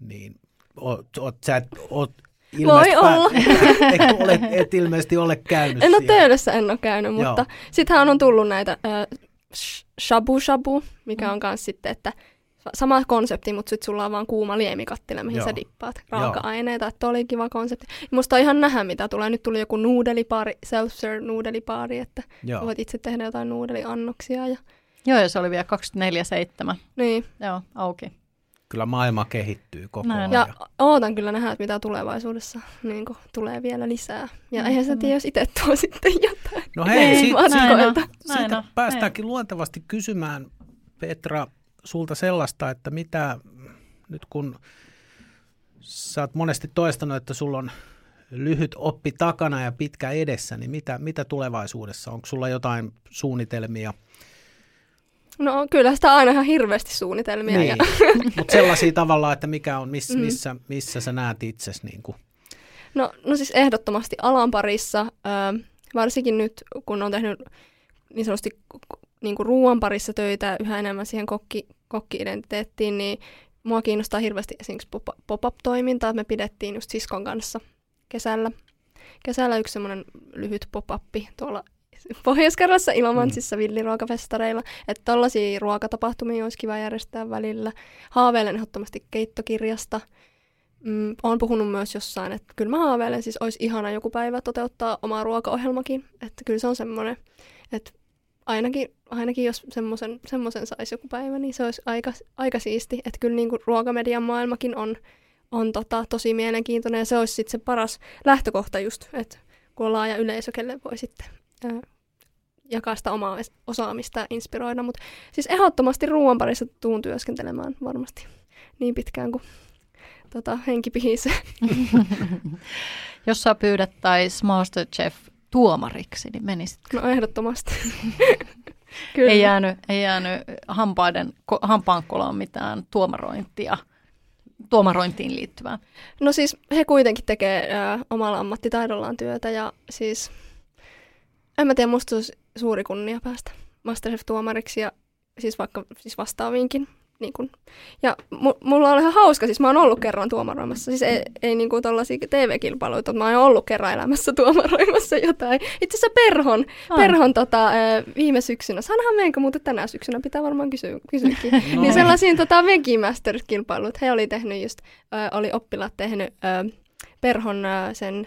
Niin oot, oot, sä et, oot Voi olla. [LAUGHS] Et, ole, et ilmeisesti ole käynyt En ole töydessä, en ole käynyt, mutta sittenhän on tullut näitä äh, shabu shabu, mikä mm. on myös sitten, että sama konsepti, mutta sitten sulla on vaan kuuma liemikattila, mihin Joo. sä dippaat raaka-aineita, että oli kiva konsepti. Ja musta on ihan nähdä, mitä tulee. Nyt tuli joku nuudelipaari, self-serve nuudelipaari, että Joo. voit itse tehdä jotain nuudeliannoksia. Ja... Joo, ja se oli vielä 24-7. Niin. Joo, auki. Kyllä maailma kehittyy koko Näin. ajan. Ja ootan kyllä nähdä, että mitä tulevaisuudessa niin tulee vielä lisää. Ja mm, eihän sä tiedä, jos itse tuo [LAUGHS] sitten jotain. No hei, [LAUGHS] näin on, siitä näin päästäänkin näin. luontevasti kysymään, Petra, sulta sellaista, että mitä nyt kun sä oot monesti toistanut, että sulla on lyhyt oppi takana ja pitkä edessä, niin mitä, mitä tulevaisuudessa? Onko sulla jotain suunnitelmia – No kyllä sitä aina ihan hirveästi suunnitelmia. Niin. [LAUGHS] Mutta sellaisia tavalla, että mikä on, miss, mm. missä, missä sä näet itsesi? Niin kuin? No, no siis ehdottomasti alan parissa, äh, varsinkin nyt kun on tehnyt niin sanotusti niin kuin ruoan parissa töitä yhä enemmän siihen kokki, kokki-identiteettiin, niin mua kiinnostaa hirveästi esimerkiksi pop-up-toimintaa. Me pidettiin just siskon kanssa kesällä. Kesällä yksi semmoinen lyhyt pop-up tuolla Pohjois-Karjalassa Ilomantsissa mm. villiruokafestareilla. Että tollaisia ruokatapahtumia olisi kiva järjestää välillä. Haaveilen ehdottomasti keittokirjasta. Mm, olen puhunut myös jossain, että kyllä mä haaveilen, siis olisi ihana joku päivä toteuttaa oma ruokaohjelmakin. Että kyllä se on semmoinen, että ainakin, ainakin jos semmoisen, semmoisen saisi joku päivä, niin se olisi aika, aika siisti. Että kyllä niin kuin ruokamedian maailmakin on, on tota, tosi mielenkiintoinen ja se olisi sitten se paras lähtökohta just, että kun on laaja yleisö, kelle voi sitten ää, jakaa sitä omaa osaamista ja inspiroida. Mutta siis ehdottomasti ruoan parissa tuun työskentelemään varmasti niin pitkään kuin tota, henki pihisee. [LAUGHS] Jos sä pyydettäisiin Masterchef tuomariksi, niin menisitkö? No ehdottomasti. [LAUGHS] Kyllä. Ei jäänyt, ei jäänyt hampaiden, hampaankolaan mitään tuomarointia, tuomarointiin liittyvää. No siis he kuitenkin tekee äh, omalla ammattitaidollaan työtä ja siis en mä tiedä, musta olisi suuri kunnia päästä Masterchef-tuomariksi ja siis vaikka siis vastaaviinkin niin kun, ja m- mulla on ihan hauska, siis mä oon ollut kerran tuomaroimassa, siis ei, ei niin kuin tollaisia TV-kilpailuita, mä oon ollut kerran elämässä tuomaroimassa jotain. Itse asiassa Perhon, Ai. Perhon tota, viime syksynä, sanahan meinkö muuten tänä syksynä, pitää varmaan kysyä, kysyäkin, [LAUGHS] no. niin sellaisiin tota, Vegimasters-kilpailut, he oli tehnyt just, ö, oli oppilaat tehnyt ö, Perhon ö, sen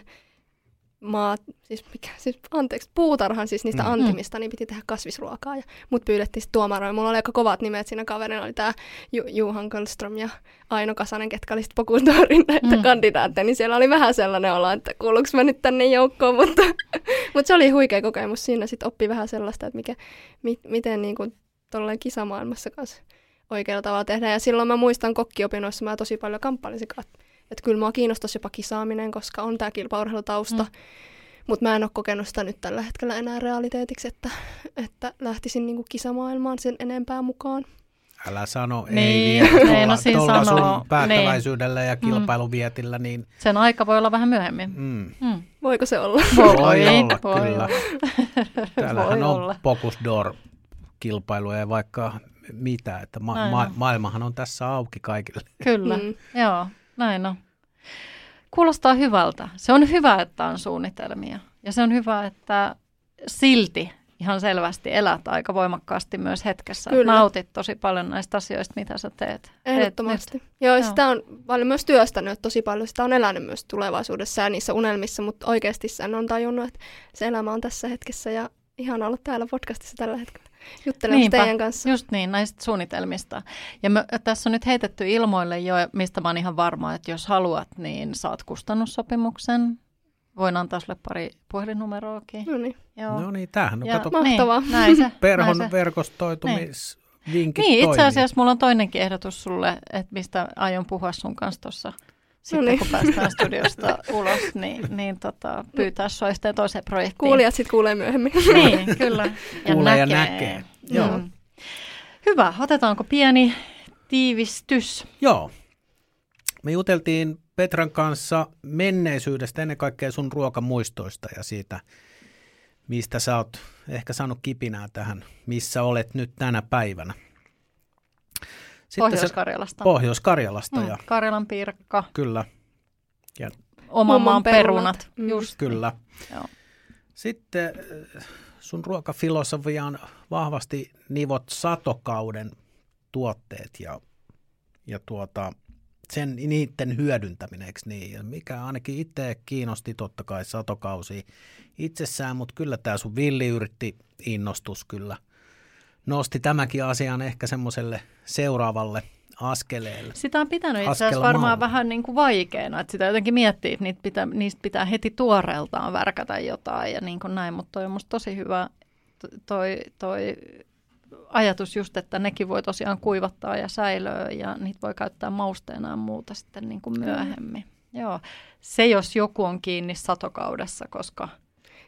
maat, siis, mikä, siis anteeksi, puutarhan siis niistä mm. antimista, niin piti tehdä kasvisruokaa. Ja mut pyydettiin sitten tuomaroin. Mulla oli aika kovat nimet siinä kaverina, oli tämä Ju- Juhan Kölström ja Aino Kasanen, ketkä oli sitten Pokultoorin näitä mm. kandidaatteja, niin siellä oli vähän sellainen olo, että kuuluuko mä nyt tänne joukkoon, mutta, [LAUGHS] mutta se oli huikea kokemus. Siinä sitten oppi vähän sellaista, että mikä, mi, miten niin kuin kisamaailmassa kanssa oikealla tavalla tehdään. Ja silloin mä muistan kokkiopinnoissa, mä tosi paljon kamppailisin että kyllä mua kiinnostaisi jopa kisaaminen, koska on tämä kilpaurheilutausta. Mm. Mutta mä en ole kokenut sitä nyt tällä hetkellä enää realiteetiksi, että, että lähtisin niinku kisamaailmaan sen enempää mukaan. Älä sano niin, [LAUGHS] ei vielä tuolla, niin, no tuolla sun päättäväisyydellä niin. ja kilpailuvietillä. Niin... Sen aika voi olla vähän myöhemmin. Mm. Mm. Voiko se olla? Voi, voi olla, voi kyllä. Olla. [LAUGHS] Täällähän voi on olla. Pocus Door kilpailuja ja vaikka mitä, että ma- ma- maailmahan on tässä auki kaikille. Kyllä, mm. joo. Näin on. Kuulostaa hyvältä. Se on hyvä, että on suunnitelmia. Ja se on hyvä, että silti ihan selvästi elät aika voimakkaasti myös hetkessä. Kyllä. Nautit tosi paljon näistä asioista, mitä sä teet. Ehdottomasti. Joo, Joo, sitä on paljon myös työstänyt tosi paljon. Sitä on elänyt myös tulevaisuudessa ja niissä unelmissa, mutta oikeasti sen on tajunnut, että se elämä on tässä hetkessä ja ihan olla täällä podcastissa tällä hetkellä juttelemassa Niinpä, teidän kanssa. just niin, näistä suunnitelmista. Ja me, tässä on nyt heitetty ilmoille jo, mistä mä oon ihan varma, että jos haluat, niin saat kustannussopimuksen. Voin antaa sulle pari puhelinnumeroakin. No niin. Joo. No niin, tämähän on, kato, Mahtavaa. Niin, näin se, [LAUGHS] Perhon näin se. verkostoitumis... Niin. Vinkit niin, itse asiassa mulla on toinenkin ehdotus sulle, että mistä aion puhua sun kanssa tuossa sitten no niin. kun päästään studiosta [LAUGHS] ulos, niin, niin tota, pyytää sua sitten toiseen projektiin. Kuulijat sitten kuulee myöhemmin. [LAUGHS] niin, kyllä. Ja [LAUGHS] Kuulee näkee. ja näkee. Joo. Mm. Hyvä, otetaanko pieni tiivistys? Joo. Me juteltiin Petran kanssa menneisyydestä, ennen kaikkea sun ruokamuistoista ja siitä, mistä sä oot ehkä saanut kipinää tähän, missä olet nyt tänä päivänä. Pohjois-Karjalasta. Pohjois-Karjalasta. Mm, ja, Karjalan piirakka. Kyllä. Ja, Oman maan perunat. perunat. Mm. Just. Kyllä. Joo. Sitten äh, sun ruokafilosofiaan vahvasti nivot satokauden tuotteet ja, ja tuota, sen, niiden hyödyntäminen, eikö niin? Mikä ainakin itse kiinnosti totta kai satokausi itsessään, mutta kyllä tämä sun villiyritti innostus kyllä nosti tämäkin asian ehkä semmoiselle seuraavalle askeleelle. Sitä on pitänyt itse asiassa varmaan vähän niin kuin vaikeana, että sitä jotenkin miettii, että niitä pitää, niistä pitää heti tuoreeltaan värkätä jotain ja niin kuin näin, mutta toi on musta tosi hyvä toi, toi ajatus just, että nekin voi tosiaan kuivattaa ja säilöä ja niitä voi käyttää mausteena ja muuta sitten niin kuin myöhemmin. Mm. Joo. Se jos joku on kiinni satokaudessa, koska –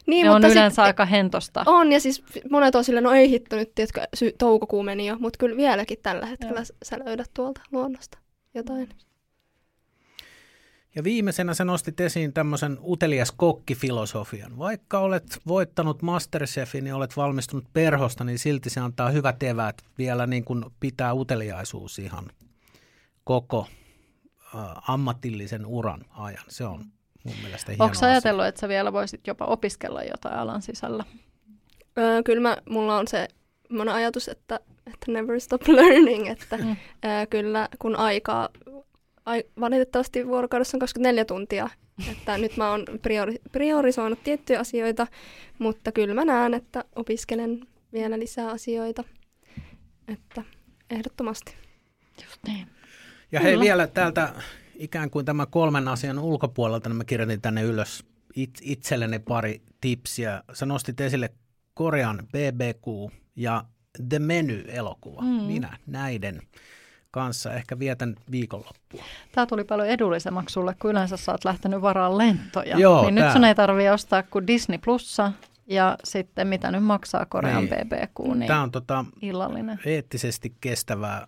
niin, ne mutta on yleensä sit, aika hentosta. On, ja siis monet on sillä, no ei hitto nyt, tiedätkö, sy- toukokuu meni jo, mutta kyllä vieläkin tällä hetkellä Joo. sä löydät tuolta luonnosta jotain. Ja viimeisenä sä nostit esiin tämmöisen utelias kokkifilosofian. Vaikka olet voittanut Masterchefin ja olet valmistunut perhosta, niin silti se antaa hyvät eväät vielä niin kuin pitää uteliaisuus ihan koko äh, ammatillisen uran ajan. Se on mun mielestä hieno Onko ajatellut, että sä vielä voisit jopa opiskella jotain alan sisällä? Öö, kyllä mä, mulla on se semmoinen ajatus, että, että never stop [LAUGHS] learning, että Mm. öö, kyllä kun aikaa, ai, valitettavasti vuorokaudessa on 24 tuntia, että nyt mä oon priori, priorisoinut tiettyjä asioita, mutta kyllä mä näen, että opiskelen vielä lisää asioita, että ehdottomasti. Just niin. Ja hei Kyllä. vielä täältä ikään kuin tämän kolmen asian ulkopuolelta, niin mä kirjoitin tänne ylös it, itselleni pari tipsiä. Sä nostit esille Korean BBQ ja The Menu-elokuva. Mm. Minä näiden kanssa ehkä vietän viikonloppua. Tämä tuli paljon edullisemmaksi sulle, kun yleensä sä oot lähtenyt varaan lentoja. Joo, niin nyt tää. sun ei tarvii ostaa kuin Disney Plussa ja sitten mitä nyt maksaa Korean Niin. BBQ, niin Tämä on tota, illallinen. eettisesti kestävää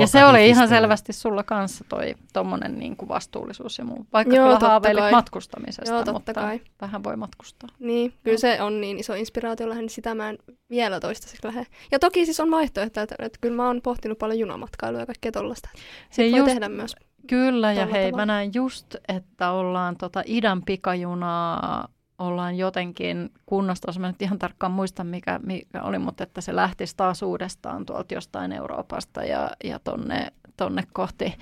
Ja se oli ihan selvästi sulla kanssa toi tommonen niin kuin vastuullisuus ja muu. Vaikka Joo, kyllä haaveilit kai. matkustamisesta, Joo, totta mutta kai. vähän voi matkustaa. Niin, kyllä Joo. se on niin iso inspiraatio lähde, niin sitä mä en vielä toistaiseksi lähde. Ja toki siis on vaihtoehto, että, että kyllä mä oon pohtinut paljon junamatkailua ja kaikkea tollaista. Se voi just- tehdä myös. Kyllä, ja hei, tavalla. mä näen just, että ollaan tota idän pikajunaa, ollaan jotenkin kunnostamassa. Mä nyt ihan tarkkaan muista, mikä, mikä oli, mutta että se lähtisi taas uudestaan tuolta jostain Euroopasta ja, ja tonne, tonne kohti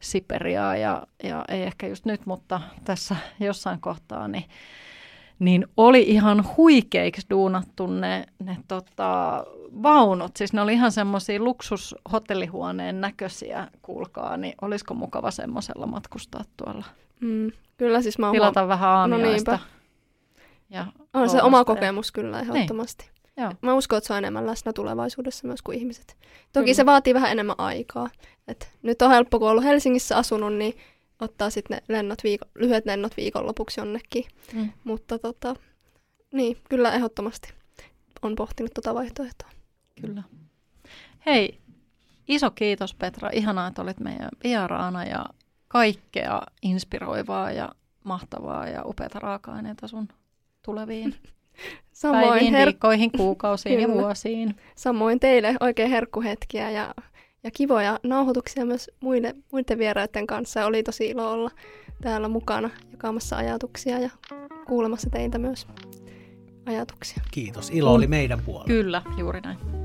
Siperiaa. Ja, ja ei ehkä just nyt, mutta tässä jossain kohtaa, niin, niin oli ihan huikeiksi duunattu ne, ne tota, vaunut. Siis ne oli ihan semmoisia luksushotellihuoneen näköisiä, kuulkaa, niin olisiko mukava semmoisella matkustaa tuolla? Mm, kyllä siis mä oon Tilata vähän aamiaista. No niinpä. Ja On se oma kokemus kyllä ehdottomasti. Joo. Mä uskon, että se on enemmän läsnä tulevaisuudessa myös kuin ihmiset. Toki Kyllä. se vaatii vähän enemmän aikaa. Et nyt on helppo, kun on ollut Helsingissä asunut, niin ottaa sitten ne lennot viiko- lyhyet lennot viikonlopuksi jonnekin. Mm. Mutta tota, niin, kyllä ehdottomasti on pohtinut tota vaihtoehtoa. Kyllä. Hei, iso kiitos Petra. Ihanaa, että olit meidän vieraana ja kaikkea inspiroivaa ja mahtavaa ja upeata raaka-aineita sun tuleviin [LAUGHS] Samoin, päiviin, her- viikkoihin, kuukausiin ja [LAUGHS] vuosiin. samoin teille oikein herkkuhetkiä ja, ja kivoja nauhoituksia myös muille, muiden vieraiden kanssa. Oli tosi ilo olla täällä mukana jakamassa ajatuksia ja kuulemassa teiltä myös ajatuksia. Kiitos. Ilo oli meidän puolella. Kyllä, juuri näin.